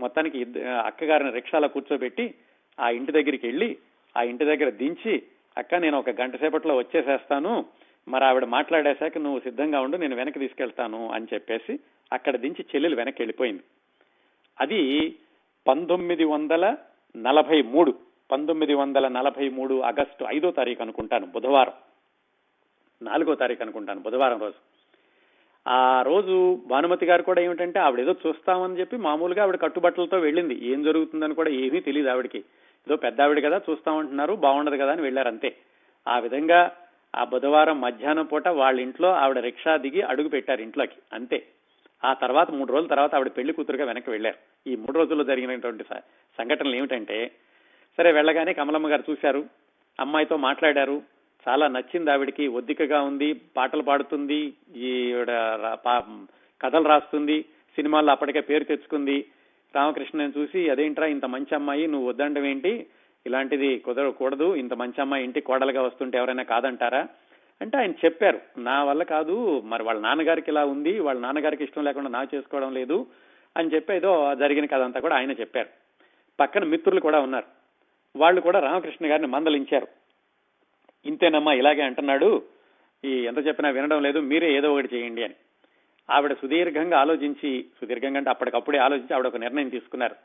మొత్తానికి అక్కగారిని రిక్షాలో కూర్చోబెట్టి ఆ ఇంటి దగ్గరికి వెళ్ళి ఆ ఇంటి దగ్గర దించి అక్క నేను ఒక గంట సేపట్లో వచ్చేసేస్తాను. మరి ఆవిడ మాట్లాడేశాక నువ్వు సిద్ధంగా ఉండు నేను వెనక్కి తీసుకెళ్తాను అని చెప్పేసి అక్కడ దించి చెల్లెలు వెనక్కి వెళ్ళిపోయింది. అది పంతొమ్మిది వందల నలభై మూడు పంతొమ్మిది వందల నలభై మూడు ఆగస్టు ఐదో తారీఖు అనుకుంటాను బుధవారం. నాలుగో తారీఖు అనుకుంటాను బుధవారం రోజు. ఆ రోజు భానుమతి గారు కూడా ఏమిటంటే ఆవిడ ఏదో చూస్తామని చెప్పి మామూలుగా ఆవిడ కట్టుబట్టలతో వెళ్ళింది. ఏం జరుగుతుందని కూడా ఏమీ తెలియదు ఆవిడకి. ఏదో పెద్ద ఆవిడ కదా చూస్తామంటున్నారు బాగుండదు కదా అని వెళ్ళారు అంతే. ఆ విధంగా ఆ బుధవారం మధ్యాహ్నం పూట వాళ్ళ ఇంట్లో ఆవిడ రిక్షా దిగి అడుగు పెట్టారు ఇంట్లోకి. అంతే. ఆ తర్వాత మూడు రోజుల తర్వాత ఆవిడ పెళ్ళి కూతురుగా వెనక్కి వెళ్ళారు. ఈ మూడు రోజుల్లో జరిగినటువంటి సంఘటనలు ఏమిటంటే సరే వెళ్ళగానే కమలమ్మ గారు చూశారు. అమ్మాయితో మాట్లాడారు. చాలా నచ్చింది ఆవిడికి ఒద్దికగా ఉంది పాటలు పాడుతుంది ఈవిడ కథలు రాస్తుంది సినిమాల్లో అప్పటికే పేరు తెచ్చుకుంది. రామకృష్ణని చూసి అదేంట్రా ఇంత మంచి అమ్మాయి నువ్వు వద్దండం ఏంటి? ఇలాంటిది కుదరకూడదు ఇంత మంచి అమ్మాయి ఇంటికి కోడలుగా వస్తుంటే ఎవరైనా కాదంటారా? అంటే ఆయన చెప్పారు నా వల్ల కాదు మరి వాళ్ళ నాన్నగారికి ఇలా ఉంది వాళ్ళ నాన్నగారికి ఇష్టం లేకుండా నా చేసుకోవడం లేదు అని చెప్పి ఏదో జరిగిన కథ అంతా కూడా ఆయన చెప్పారు. పక్కన మిత్రులు కూడా ఉన్నారు. వాళ్ళు కూడా రామకృష్ణ గారిని మందలించారు. ఇంతేనమ్మా ఇలాగే అంటున్నాడు. ఈ ఎంత చెప్పినా వినడం లేదు మీరే ఏదో ఒకటి చేయండి అని. ఆవిడ సుదీర్ఘంగా ఆలోచించి సుదీర్ఘంగా అంటే అప్పటికప్పుడే ఆలోచించి ఆవిడ ఒక నిర్ణయం తీసుకున్నారు.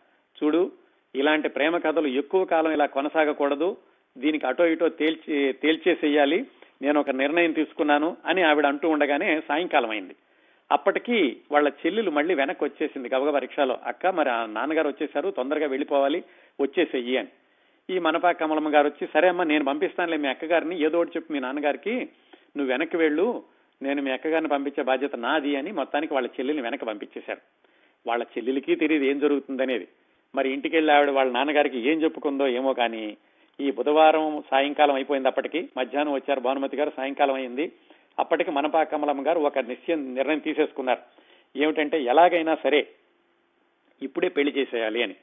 చూడు ఇలాంటి ప్రేమ కథలు ఎక్కువ కాలం ఇలా కొనసాగకూడదు దీనికి అటో ఇటో తేల్చి తేల్చేసేయాలి నేను ఒక నిర్ణయం తీసుకున్నాను అని ఆవిడ అంటూ ఉండగానే సాయంకాలం అయింది. అప్పటికి వాళ్ళ చెల్లెలు మళ్ళీ వెనక్కి వచ్చేసింది గబగబా రిక్షాలో. అక్క మరి ఆ నాన్నగారు వచ్చేసారు తొందరగా వెళ్ళిపోవాలి వచ్చేసేయి అని. ఈ మనపా కమలమ్మ గారు వచ్చి సరే అమ్మా నేను పంపిస్తానులే మీ అక్కగారిని. ఏదో ఒకటి చెప్పు మీ నాన్నగారికి. నువ్వు వెనక్కి వెళ్ళు. నేను మీ అక్కగారిని పంపించే బాధ్యత నాది అని మొత్తానికి వాళ్ళ చెల్లెల్ని వెనక పంపించేశారు. వాళ్ళ చెల్లెలికి తెలియదు ఏం జరుగుతుందనేది. మరి ఇంటికి వెళ్ళి ఆవిడ వాళ్ళ నాన్నగారికి ఏం చెప్పుకుందో ఏమో కానీ ఈ బుధవారం సాయంకాలం అయిపోయింది అప్పటికి. మధ్యాహ్నం వచ్చారు భానుమతి గారు సాయంకాలం అయింది. అప్పటికి మనపా కమలమ్మ గారు ఒక నిశ్చయం నిర్ణయం తీసేసుకున్నారు. ఏమిటంటే ఎలాగైనా సరే ఇప్పుడే పెళ్ళి చేసేయాలి అని.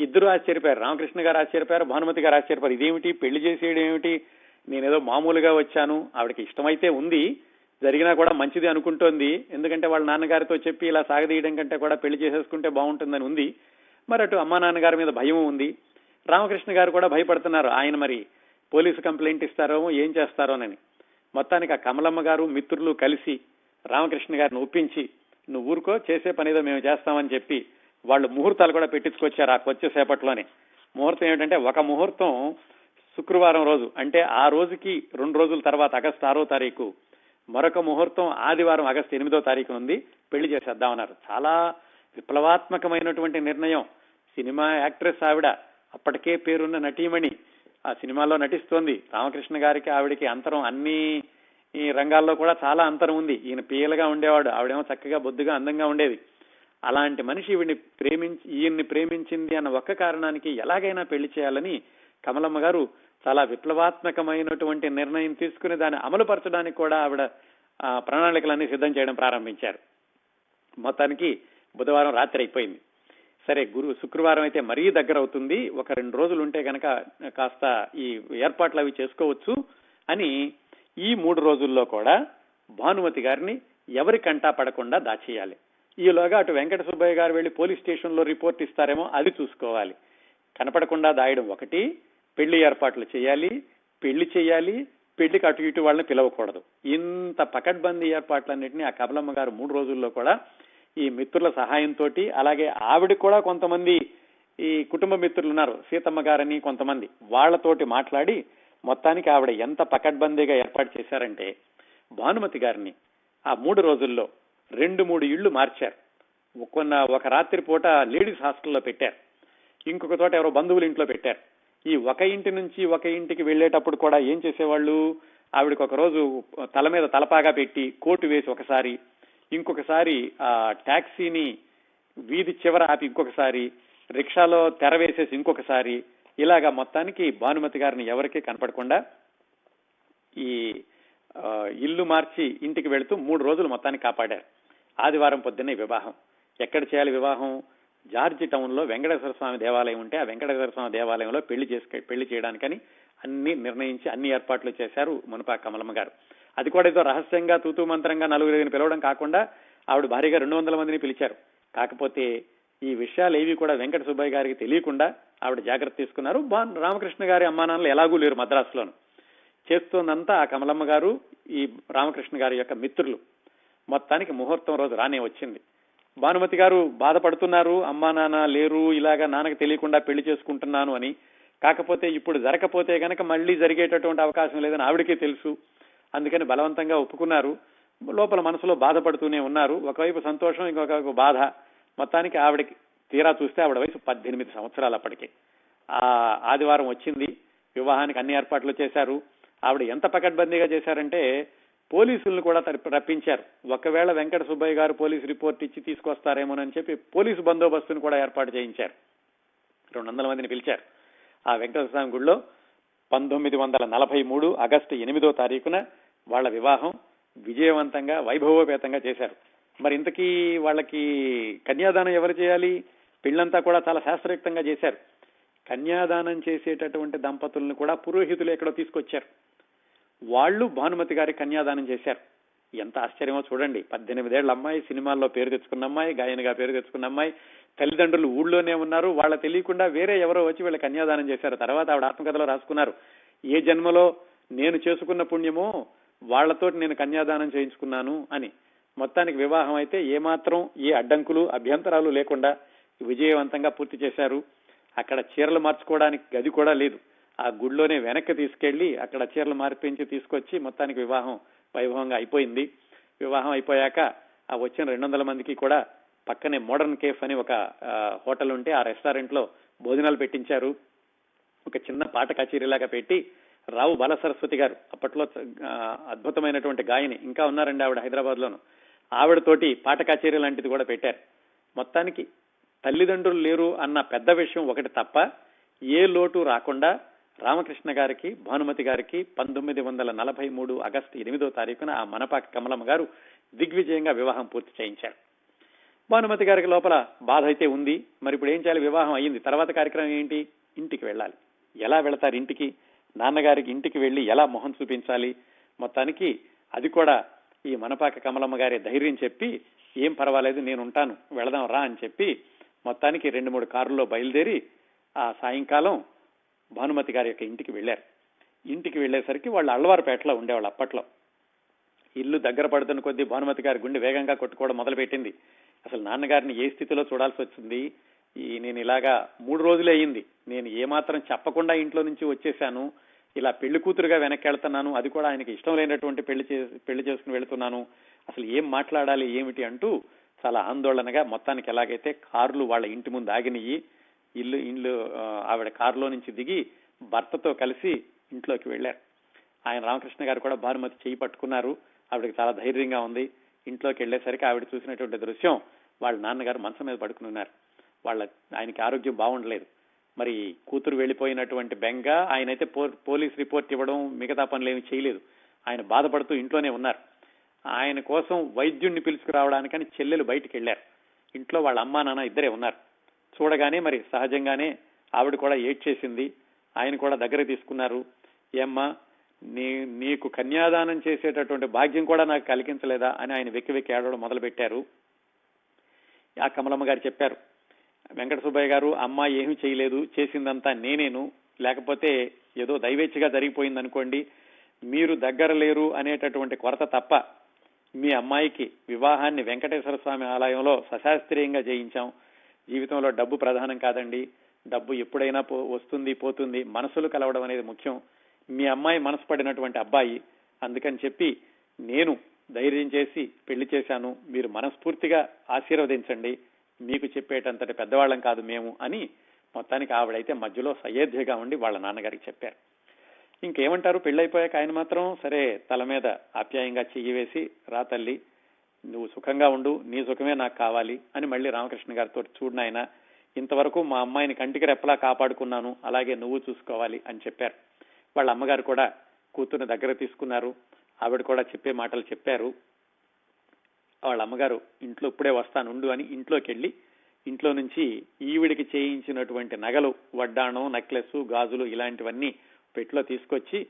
ఇద్దరు ఆశ్చర్యపోయారు. రామకృష్ణ గారు ఆశ్చర్యపోయారు భానుమతి గారు ఆశ్చర్యపోయారు. ఇదేమిటి? పెళ్ళి చేసేయడం ఏమిటి? నేనేదో మామూలుగా వచ్చాను. ఆవిడకి ఇష్టమైతే ఉంది. జరిగినా కూడా మంచిది అనుకుంటోంది. ఎందుకంటే వాళ్ళ నాన్నగారితో చెప్పి ఇలా సాగదీయడం కంటే కూడా పెళ్ళి చేసేసుకుంటే బాగుంటుందని ఉంది. మరి అటు అమ్మా నాన్నగారి మీద భయం ఉంది. రామకృష్ణ గారు కూడా భయపడుతున్నారు. ఆయన మరి పోలీసు కంప్లైంట్ ఇస్తారో ఏం చేస్తారోనని మొత్తానికి ఆ కమలమ్మ గారు మిత్రులు కలిసి రామకృష్ణ గారిని ఒప్పించి నువ్వు ఊరుకో చేసే పనేదో మేము చేస్తామని చెప్పి వాళ్ళు ముహూర్తాలు కూడా పెట్టించుకొచ్చారు ఆ కొచ్చేసేపట్లోనే ముహూర్తం ఏమిటంటే ఒక ముహూర్తం శుక్రవారం రోజు అంటే ఆ రోజుకి రెండు రోజుల తర్వాత ఆగస్టు ఆరో తారీఖు. మరొక ముహూర్తం ఆదివారం ఆగస్టు ఎనిమిదో తారీఖు ఉంది పెళ్ళి చేసేద్దామన్నారు. చాలా విప్లవాత్మకమైనటువంటి నిర్ణయం. సినిమా యాక్ట్రెస్ ఆవిడ అప్పటికే పేరున్న నటీమణి ఆ సినిమాలో నటిస్తోంది. రామకృష్ణ గారికి ఆవిడకి అంతరం అన్ని ఈ రంగాల్లో కూడా చాలా అంతరం ఉంది. ఈయన పీయలుగా ఉండేవాడు ఆవిడేమో చక్కగా బొద్దుగా అందంగా ఉండేది. అలాంటి మనిషి ఈవిని ప్రేమించి ఈయన్ని ప్రేమించింది అన్న ఒక్క కారణానికి ఎలాగైనా పెళ్ళి చేయాలని కమలమ్మ గారు చాలా విప్లవాత్మకమైనటువంటి నిర్ణయం తీసుకుని దాన్ని అమలుపరచడానికి కూడా ఆవిడ ప్రణాళికలన్నీ సిద్ధం చేయడం ప్రారంభించారు. మొత్తానికి బుధవారం రాత్రి అయిపోయింది. సరే గురు శుక్రవారం అయితే మరీ దగ్గర అవుతుంది. ఒక రెండు రోజులు ఉంటే కనుక కాస్త ఈ ఏర్పాట్లు అవి చేసుకోవచ్చు అని ఈ మూడు రోజుల్లో కూడా భానుమతి గారిని ఎవరి కంటా పడకుండా దాచేయాలి. ఈలోగా అటు వెంకట సుబ్బయ్య గారు వెళ్ళి పోలీస్ స్టేషన్లో రిపోర్ట్ ఇస్తారేమో అది చూసుకోవాలి. కనపడకుండా దాయడం ఒకటి పెళ్ళి ఏర్పాట్లు చేయాలి పెళ్ళి చేయాలి పెళ్ళికి అటు ఇటు వాళ్ళని పిలవకూడదు. ఇంత పకడ్బందీ ఏర్పాట్లన్నింటినీ ఆ కబలమ్మ గారు మూడు రోజుల్లో కూడా ఈ మిత్రుల సహాయంతో అలాగే ఆవిడ కూడా కొంతమంది ఈ కుటుంబ మిత్రులు ఉన్నారు సీతమ్మ గారని కొంతమంది వాళ్ళతోటి మాట్లాడి మొత్తానికి ఆవిడ ఎంత పకడ్బందీగా ఏర్పాటు చేశారంటే భానుమతి గారిని ఆ మూడు రోజుల్లో రెండు మూడు ఇళ్ళు మార్చారు. కొన్న ఒక రాత్రి పూట లేడీస్ హాస్టల్లో పెట్టారు. ఇంకొక తోట ఎవరో బంధువుల ఇంట్లో పెట్టారు. ఈ ఒక ఇంటి నుంచి ఒక ఇంటికి వెళ్ళేటప్పుడు కూడా ఏం చేసేవాళ్ళు? ఆవిడకి ఒక రోజు తల మీద తలపాగా పెట్టి కోటు వేసి ఒకసారి ఇంకొకసారి ఆ ట్యాక్సీని వీధి చివర ఆపి ఇంకొకసారి రిక్షాలో తెర వేసేసి ఇంకొకసారి ఇలాగా మొత్తానికి భానుమతి గారిని ఎవరికీ కనపడకుండా ఈ ఇల్లు మార్చి ఇంటికి వెళుతూ మూడు రోజులు మొత్తాన్ని కాపాడారు. ఆదివారం పొద్దున్నే వివాహం. ఎక్కడ చేయాలి వివాహం? జార్జి టౌన్లో వెంకటేశ్వర స్వామి దేవాలయం ఉంటే ఆ వెంకటేశ్వర స్వామి దేవాలయంలో పెళ్ళి చేసుకు పెళ్ళి చేయడానికని అన్ని నిర్ణయించి అన్ని ఏర్పాట్లు చేశారు మునపా కమలమ్మ గారు. అది కూడా ఏదో రహస్యంగా తూతూ మంత్రంగా నలుగురిని పిలవడం కాకుండా ఆవిడ భారీగా రెండు వందల మందిని పిలిచారు. కాకపోతే ఈ విషయాలు ఏవి కూడా వెంకట సుబ్బయ్య గారికి తెలియకుండా ఆవిడ జాగ్రత్త తీసుకున్నారు. రామకృష్ణ గారి అమ్మానాన్నలు ఎలాగూ లేరు మద్రాసులోను. చేస్తోందంతా ఆ కమలమ్మ గారు ఈ రామకృష్ణ గారి యొక్క మిత్రులు. మొత్తానికి ముహూర్తం రోజు రానే వచ్చింది. భానుమతి గారు బాధపడుతున్నారు అమ్మా నాన్న లేరు ఇలాగా నాన్నకి తెలియకుండా పెళ్ళి చేసుకుంటున్నాను అని. కాకపోతే ఇప్పుడు జరగకపోతే కనుక మళ్ళీ జరిగేటటువంటి అవకాశం లేదని ఆవిడకే తెలుసు. అందుకని బలవంతంగా ఒప్పుకున్నారు. లోపల మనసులో బాధపడుతూనే ఉన్నారు. ఒకవైపు సంతోషం ఇంకొక బాధ. మొత్తానికి ఆవిడకి తీరా చూస్తే ఆవిడ వయసు పద్దెనిమిది సంవత్సరాలు అప్పటికే. ఆ ఆదివారం వచ్చింది. వివాహానికి అన్ని ఏర్పాట్లు చేశారు. ఆవిడ ఎంత పకడ్బందీగా చేశారంటే పోలీసులను కూడా రప్పించారు. ఒకవేళ వెంకట సుబ్బయ్య గారు పోలీసు రిపోర్ట్ ఇచ్చి తీసుకొస్తారేమోనని చెప్పి పోలీసు బందోబస్తును కూడా ఏర్పాటు చేయించారు. రెండు వందల మందిని పిలిచారు. ఆ వెంకటేశ్వర స్వామి గుడిలో పంతొమ్మిది వందల నలభై మూడు ఆగస్టు ఎనిమిదో తారీఖున వాళ్ళ వివాహం విజయవంతంగా వైభవోపేతంగా చేశారు. మరి ఇంతకీ వాళ్ళకి కన్యాదానం ఎవరు చేయాలి? పెళ్ళంతా కూడా చాలా శాస్త్రయుక్తంగా చేశారు. కన్యాదానం చేసేటటువంటి దంపతులను కూడా పురోహితులు ఎక్కడో తీసుకొచ్చారు. వాళ్ళు భానుమతి గారి కన్యాదానం చేశారు. ఎంత ఆశ్చర్యమో చూడండి. పద్దెనిమిదేళ్ళ అమ్మాయి సినిమాల్లో పేరు తెచ్చుకున్న అమ్మాయి గాయనిగా పేరు తెచ్చుకున్న అమ్మాయి తల్లిదండ్రులు ఊళ్ళోనే ఉన్నారు. వాళ్ళ తెలియకుండా వేరే ఎవరో వచ్చి వీళ్ళ కన్యాదానం చేశారు. తర్వాత ఆవిడ ఆత్మకథలో రాసుకున్నారు. ఏ జన్మలో నేను చేసుకున్న పుణ్యమో వాళ్ళతో నేను కన్యాదానం చేయించుకున్నాను అని. మొత్తానికి వివాహం అయితే ఏమాత్రం ఏ అడ్డంకులు అభ్యంతరాలు లేకుండా విజయవంతంగా పూర్తి చేశారు. అక్కడ చీరలు మార్చుకోవడానికి గది కూడా లేదు. ఆ గుడిలోనే వెనక్కి తీసుకెళ్ళి అక్కడ చీరలు మార్పించి తీసుకొచ్చి మొత్తానికి వివాహం వైభవంగా అయిపోయింది. వివాహం అయిపోయాక ఆ వచ్చిన రెండు వందల మందికి కూడా పక్కనే మోడర్న్ కేఫ్ అని ఒక హోటల్ ఉంటే ఆ రెస్టారెంట్లో భోజనాలు పెట్టించారు. ఒక చిన్న పాట కచేరీలాగా పెట్టి రావు బాల సరస్వతి గారు అప్పట్లో అద్భుతమైనటువంటి గాయని ఇంకా ఉన్నారండి ఆవిడ హైదరాబాద్ లోను ఆవిడతోటి పాట కచేరీ లాంటిది కూడా పెట్టారు. మొత్తానికి తల్లిదండ్రులు లేరు అన్న పెద్ద విషయం ఒకటి తప్ప ఏ లోటు రాకుండా రామకృష్ణ గారికి భానుమతి గారికి పంతొమ్మిది వందల నలభై మూడు ఆగస్టు ఎనిమిదో తారీఖున ఆ మనపాక కమలమ్మ గారు దిగ్విజయంగా వివాహం పూర్తి చేయించారు. భానుమతి గారికి లోపల బాధ అయితే ఉంది. మరి ఇప్పుడు ఏం చేయాలి? వివాహం అయ్యింది. తర్వాత కార్యక్రమం ఏంటి? ఇంటికి వెళ్ళాలి. ఎలా వెళతారు ఇంటికి? నాన్నగారికి ఇంటికి వెళ్ళి ఎలా మొహం చూపించాలి? మొత్తానికి అది కూడా ఈ మనపాక కమలమ్మ గారి ధైర్యం చెప్పి ఏం పర్వాలేదు నేను ఉంటాను. వెళదాం రా అని చెప్పి మొత్తానికి రెండు మూడు కారుల్లో బయలుదేరి ఆ సాయంకాలం భానుమతి గారి యొక్క ఇంటికి వెళ్ళారు. ఇంటికి వెళ్ళేసరికి వాళ్ళు అల్వారుపేటలో ఉండేవాళ్ళు అప్పట్లో. ఇల్లు దగ్గర పడుతున్న కొద్దీ భానుమతి గారి గుండె వేగంగా కొట్టుకోవడం మొదలుపెట్టింది. అసలు నాన్నగారిని ఏ స్థితిలో చూడాల్సి వచ్చింది? ఈ నేను ఇలాగా మూడు రోజులు అయింది. నేను ఏమాత్రం చెప్పకుండా ఇంట్లో నుంచి వచ్చేసాను. ఇలా పెళ్ళి కూతురుగా వెనక్కి వెళ్తున్నాను అది కూడా ఆయనకి ఇష్టం లేనటువంటి పెళ్ళి చేసి పెళ్ళి చేసుకుని వెళ్తున్నాను. అసలు ఏం మాట్లాడాలి ఏమిటి అంటూ చాలా ఆందోళనగా మొత్తానికి ఎలాగైతే కార్లు వాళ్ళ ఇంటి ముందు ఆగినయి ఇల్లు ఇల్లు ఆవిడ కారులో నుంచి దిగి భర్తతో కలిసి ఇంట్లోకి వెళ్ళారు. ఆయన రామకృష్ణ గారు కూడా భానుమతి చేయి పట్టుకున్నారు. ఆవిడకి చాలా ధైర్యంగా ఉంది. ఇంట్లోకి వెళ్ళేసరికి ఆవిడ చూసినటువంటి దృశ్యం వాళ్ళ నాన్నగారు మంచం మీద పడుకుని ఉన్నారు. వాళ్ళ ఆయనకి ఆరోగ్యం బాగుండలేదు. మరి కూతురు వెళ్ళిపోయినటువంటి బెంగ ఆయనైతే పోలీస్ రిపోర్ట్ ఇవ్వడం మిగతా పనులు ఏమి చేయలేదు. ఆయన బాధపడుతూ ఇంట్లోనే ఉన్నారు. ఆయన కోసం వైద్యుణ్ణి పిలుచుకురావడానికని చెల్లెలు బయటికి వెళ్ళారు. ఇంట్లో వాళ్ళ అమ్మా నాన్న ఇద్దరే ఉన్నారు. చూడగానే మరి సహజంగానే ఆవిడ కూడా ఏడ్చేసింది. ఆయన కూడా దగ్గర తీసుకున్నారు. ఏమ్మా నీ నీకు కన్యాదానం చేసేటటువంటి భాగ్యం కూడా నాకు కలిగించలేదా? అని ఆయన వెక్కి వెక్కి ఏడవడం మొదలుపెట్టారు. ఆ కమలమ్మ గారు చెప్పారు వెంకట సుబ్బయ్య గారు అమ్మాయి ఏమీ చేయలేదు. చేసిందంతా నేనేను. లేకపోతే ఏదో దైవేచ్ఛగా జరిగిపోయింది అనుకోండి మీరు దగ్గర లేరు అనేటటువంటి కొరత తప్ప మీ అమ్మాయికి వివాహాన్ని వెంకటేశ్వర స్వామి ఆలయంలో సశాస్త్రీయంగా చేయించాం. జీవితంలో డబ్బు ప్రధానం కాదండి. డబ్బు ఎప్పుడైనా పో వస్తుంది పోతుంది. మనసులు కలవడం అనేది ముఖ్యం. మీ అమ్మాయి మనసు పడినటువంటి అబ్బాయి. అందుకని చెప్పి నేను ధైర్యం చేసి పెళ్ళి చేశాను. మీరు మనస్ఫూర్తిగా ఆశీర్వదించండి. మీకు చెప్పేటంతటి పెద్దవాళ్ళం కాదు మేము అని మొత్తానికి ఆవిడైతే మధ్యలో సయోధ్యగా ఉండి వాళ్ళ నాన్నగారికి చెప్పారు. ఇంకేమంటారు? పెళ్ళైపోయాక ఆయన మాత్రం సరే తల మీద ఆప్యాయంగా చెయ్యి వేసి రా తల్లి నువ్వు సుఖంగా ఉండు నీ సుఖమే నాకు కావాలి అని మళ్ళీ రామకృష్ణ గారితో చూడు ఇంతవరకు మా అమ్మాయిని కంటికి రెప్పలా కాపాడుకున్నాను అలాగే నువ్వు చూసుకోవాలి అని చెప్పారు. వాళ్ళ అమ్మగారు కూడా కూతుర్ని దగ్గర తీసుకున్నారు. ఆవిడ కూడా చెప్పే మాటలు చెప్పారు. వాళ్ళ అమ్మగారు ఇంట్లో ఇప్పుడే వస్తానుండు అని ఇంట్లోకి వెళ్ళి ఇంట్లో నుంచి ఈవిడికి చేయించినటువంటి నగలు వడ్డాణం నెక్లెస్ గాజులు ఇలాంటివన్నీ పెట్లో తీసుకొచ్చి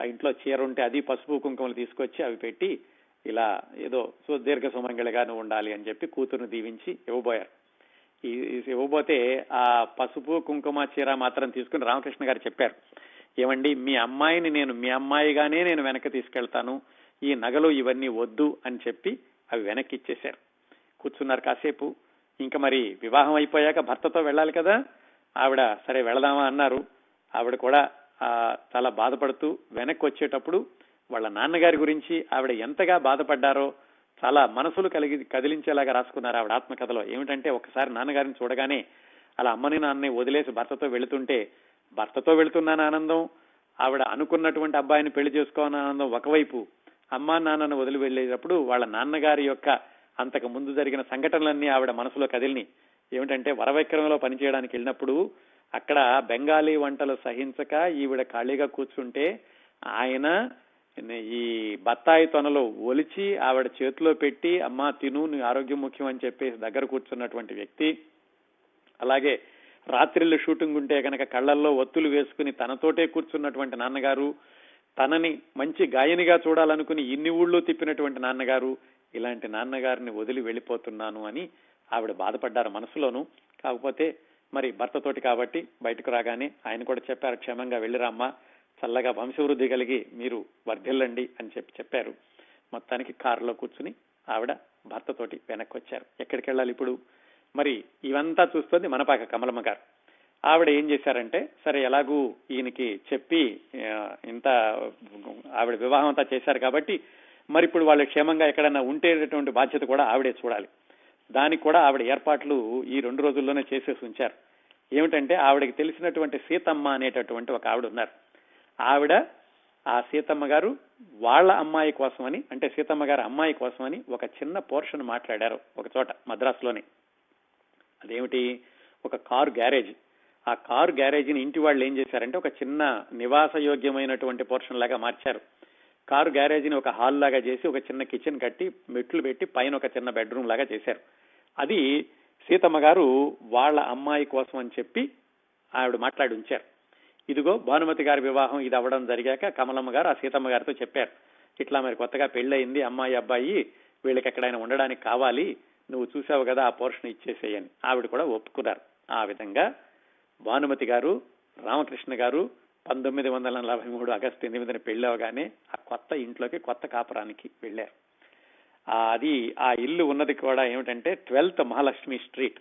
ఆ ఇంట్లో చీర ఉంటే అది పసుపు కుంకుమలు తీసుకొచ్చి అవి పెట్టి ఇలా ఏదో సో దీర్ఘ సుమంగళిగాను ఉండాలి అని చెప్పి కూతురుని దీవించి ఇవ్వబోయారు. ఈ ఇవ్వబోతే ఆ పసుపు కుంకుమ చీర మాత్రం తీసుకుని రామకృష్ణ గారు చెప్పారు. ఏమండి మీ అమ్మాయిని నేను మీ అమ్మాయిగానే నేను వెనక్కి తీసుకెళ్తాను. ఈ నగలు ఇవన్నీ వద్దు అని చెప్పి అవి వెనక్కి ఇచ్చేశారు కూర్చున్నారు కాసేపు. ఇంకా మరి వివాహం అయిపోయాక భర్తతో వెళ్ళాలి కదా. ఆవిడ సరే వెళదామా అన్నారు. ఆవిడ కూడా చాలా బాధపడుతూ వెనక్కి వచ్చేటప్పుడు వాళ్ళ నాన్నగారి గురించి ఆవిడ ఎంతగా బాధపడ్డారో చాలా మనసులు కలిగి కదిలించేలాగా రాసుకున్నారు ఆవిడ ఆత్మకథలో. ఏమిటంటే ఒకసారి నాన్నగారిని చూడగానే అలా అమ్మని నాన్నని వదిలేసి భర్తతో వెళుతుంటే భర్తతో వెళుతున్నాను ఆనందం? ఆవిడ అనుకున్నటువంటి అబ్బాయిని పెళ్ళి చేసుకోవాలని ఆనందం ఒకవైపు అమ్మా నాన్నను వదిలి వెళ్ళేటప్పుడు వాళ్ళ నాన్నగారి యొక్క అంతకు ముందు జరిగిన సంఘటనలన్నీ ఆవిడ మనసులో కదిలిని. ఏమిటంటే వరవైక్రమంలో పనిచేయడానికి వెళ్ళినప్పుడు అక్కడ బెంగాలీ వంటలు సహించక ఈవిడ ఖాళీగా కూర్చుంటే ఆయన ఈ బత్తాయి తొనలు ఒలిచి ఆవిడ చేతిలో పెట్టి అమ్మా తిను నీ ఆరోగ్యం ముఖ్యం అని చెప్పేసి దగ్గర కూర్చున్నటువంటి వ్యక్తి అలాగే రాత్రిళ్ళు షూటింగ్ ఉంటే కనుక కళ్ళల్లో ఒత్తులు వేసుకుని తనతోటే కూర్చున్నటువంటి నాన్నగారు తనని మంచి గాయనిగా చూడాలనుకుని ఇన్ని ఊళ్ళో తిప్పినటువంటి నాన్నగారు ఇలాంటి నాన్నగారిని వదిలి వెళ్ళిపోతున్నాను అని ఆవిడ బాధపడ్డారు మనసులోను. కాకపోతే మరి భర్తతోటి కాబట్టి బయటకు రాగానే ఆయన కూడా చెప్పారు క్షేమంగా వెళ్ళిరామ్మా చల్లగా వంశవృద్ధి కలిగి మీరు వర్ధిల్లండి అని చెప్పి చెప్పారు. మొత్తానికి కారులో కూర్చుని ఆవిడ భర్తతోటి వెనక్కి వచ్చారు ఎక్కడికి వెళ్ళాలి ఇప్పుడు? మరి ఇవంతా చూస్తుంది మనపాక కమలమ్మ గారు. ఆవిడ ఏం చేశారంటే సరే ఎలాగూ ఈయనకి చెప్పి ఇంత ఆవిడ వివాహం అంతా చేశారు కాబట్టి మరి ఇప్పుడు వాళ్ళు క్షేమంగా ఎక్కడైనా ఉండేటటువంటి బాధ్యత కూడా ఆవిడే చూడాలి. దానికి కూడా ఆవిడ ఏర్పాట్లు ఈ రెండు రోజుల్లోనే చేసేసి ఉంచారు. ఏమిటంటే ఆవిడకి తెలిసినటువంటి సీతమ్మ అనేటటువంటి ఒక ఆవిడ ఉన్నారు. ఆవిడ ఆ సీతమ్మ గారు వాళ్ళ అమ్మాయి కోసమని అంటే సీతమ్మ గారి అమ్మాయి కోసమని ఒక చిన్న పోర్షన్ మాట్లాడారు ఒక చోట మద్రాసులోనే. అదేమిటి? ఒక కారు గ్యారేజ్. ఆ కారు గ్యారేజీని ఇంటి వాళ్ళు ఏం చేశారంటే ఒక చిన్న నివాసయోగ్యమైనటువంటి పోర్షన్ లాగా మార్చారు. కారు గ్యారేజీని ఒక హాల్ లాగా చేసి ఒక చిన్న కిచెన్ కట్టి మెట్లు పెట్టి పైన ఒక చిన్న బెడ్రూమ్ లాగా చేశారు. అది సీతమ్మ గారు వాళ్ళ అమ్మాయి కోసం అని చెప్పి ఆవిడ మాట్లాడి ఉంచారు. ఇదిగో భానుమతి గారి వివాహం ఇది అవ్వడం జరిగాక కమలమ్మ గారు ఆ సీతమ్మ గారితో చెప్పారు. ఇట్లా మరి కొత్తగా పెళ్ళయింది అమ్మాయి అబ్బాయి వీళ్ళకి ఎక్కడైనా ఉండడానికి కావాలి నువ్వు చూసావు కదా ఆ పోర్షన్ ఇచ్చేసేయని ఆవిడ కూడా ఒప్పుకున్నారు. ఆ విధంగా భానుమతి గారు రామకృష్ణ గారు పంతొమ్మిది వందల నలభై మూడు ఆగస్టు ఎనిమిదిని పెళ్ళవగానే ఆ కొత్త ఇంట్లోకి కొత్త కాపురానికి వెళ్ళారు. అది ఆ ఇల్లు ఉన్నది కూడా ఏమిటంటే ట్వెల్త్ మహాలక్ష్మి స్ట్రీట్.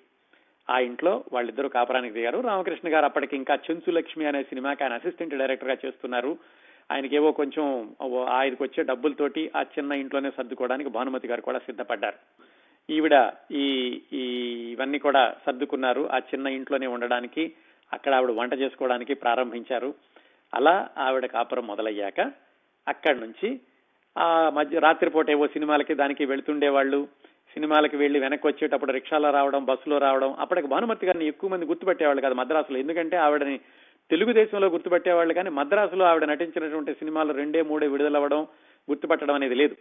ఆ ఇంట్లో వాళ్ళిద్దరూ కాపురానికి దిగారు. రామకృష్ణ గారు అప్పటికి ఇంకా చెంచు లక్ష్మి అనే సినిమాకి ఆయన అసిస్టెంట్ డైరెక్టర్గా చేస్తున్నారు. ఆయనకేవో కొంచెం ఆయనకు వచ్చే డబ్బులతోటి ఆ చిన్న ఇంట్లోనే సర్దుకోవడానికి భానుమతి గారు కూడా సిద్ధపడ్డారు. ఈవిడ ఈ ఇవన్నీ కూడా సర్దుకున్నారు. ఆ చిన్న ఇంట్లోనే ఉండడానికి అక్కడ ఆవిడ వంట చేసుకోవడానికి ప్రారంభించారు. అలా ఆవిడ కాపురం మొదలయ్యాక అక్కడి నుంచి ఆ మధ్య రాత్రిపూట ఏవో సినిమాలకి దానికి వెళుతుండేవాళ్ళు. సినిమాలకు వెళ్ళి వెనక్కి వచ్చేటప్పుడు రిక్షాలో రావడం బస్సులో రావడం అప్పటికి భానుమతి గారిని ఎక్కువ మంది గుర్తుపెట్టేవాళ్ళు కాదు మద్రాసులో. ఎందుకంటే ఆవిడని తెలుగుదేశంలో గుర్తుపెట్టేవాళ్ళు కానీ మద్రాసులో ఆవిడ నటించినటువంటి సినిమాలు రెండే మూడే విడుదలవ్వడం గుర్తుపట్టడం అనేది లేదు.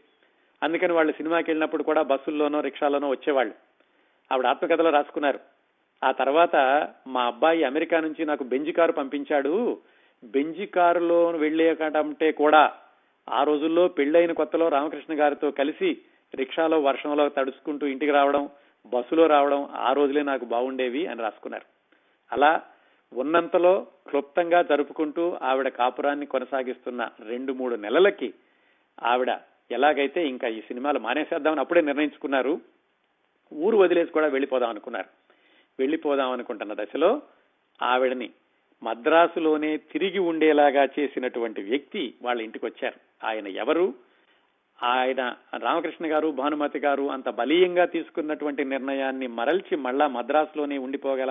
అందుకని వాళ్ళు సినిమాకి వెళ్ళినప్పుడు కూడా బస్సుల్లోనో రిక్షాలోనో వచ్చేవాళ్ళు. ఆవిడ ఆత్మకథలో రాసుకున్నారు. ఆ తర్వాత మా అబ్బాయి అమెరికా నుంచి నాకు బెంజి కారు పంపించాడు. బెంజి కారులో వెళ్ళేకంటే కూడా ఆ రోజుల్లో పెళ్ళైన కొత్తలో రామకృష్ణ గారితో కలిసి రిక్షాలో వర్షంలో తడుచుకుంటూ ఇంటికి రావడం బస్సులో రావడం ఆ రోజులే నాకు బాగుండేవి అని రాసుకున్నారు. అలా ఉన్నంతలో క్లుప్తంగా జరుపుకుంటూ ఆవిడ కాపురాన్ని కొనసాగిస్తున్న రెండు మూడు నెలలకి ఆవిడ ఎలాగైతే ఇంకా ఈ సినిమాలు మానేసేద్దామని అప్పుడే నిర్ణయించుకున్నారు ఊరు వదిలేసి కూడా వెళ్ళిపోదాం అనుకున్నారు. వెళ్ళిపోదాం అనుకుంటున్న దశలో ఆవిడని మద్రాసులోనే తిరిగి ఉండేలాగా చేసినటువంటి వ్యక్తి వాళ్ళ ఇంటికి వచ్చారు. ఆయన ఎవరు? ఆయన రామకృష్ణ గారు భానుమతి గారు అంత బలీయంగా తీసుకున్నటువంటి నిర్ణయాన్ని మరల్చి మళ్ళా మద్రాసులోనే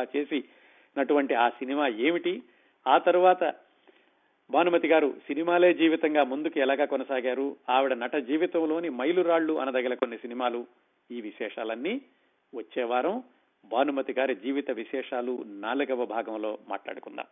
చేసి చేసినటువంటి ఆ సినిమా ఏమిటి? ఆ తరువాత భానుమతి గారు సినిమాలే జీవితంగా ముందుకు ఎలాగా కొనసాగారు? ఆవిడ నట జీవితంలోని మైలురాళ్ళు అనదగిన కొన్ని సినిమాలు. ఈ విశేషాలన్నీ వచ్చే వారం భానుమతి గారి జీవిత విశేషాలు నాలుగవ భాగంలో మాట్లాడుకుందాం.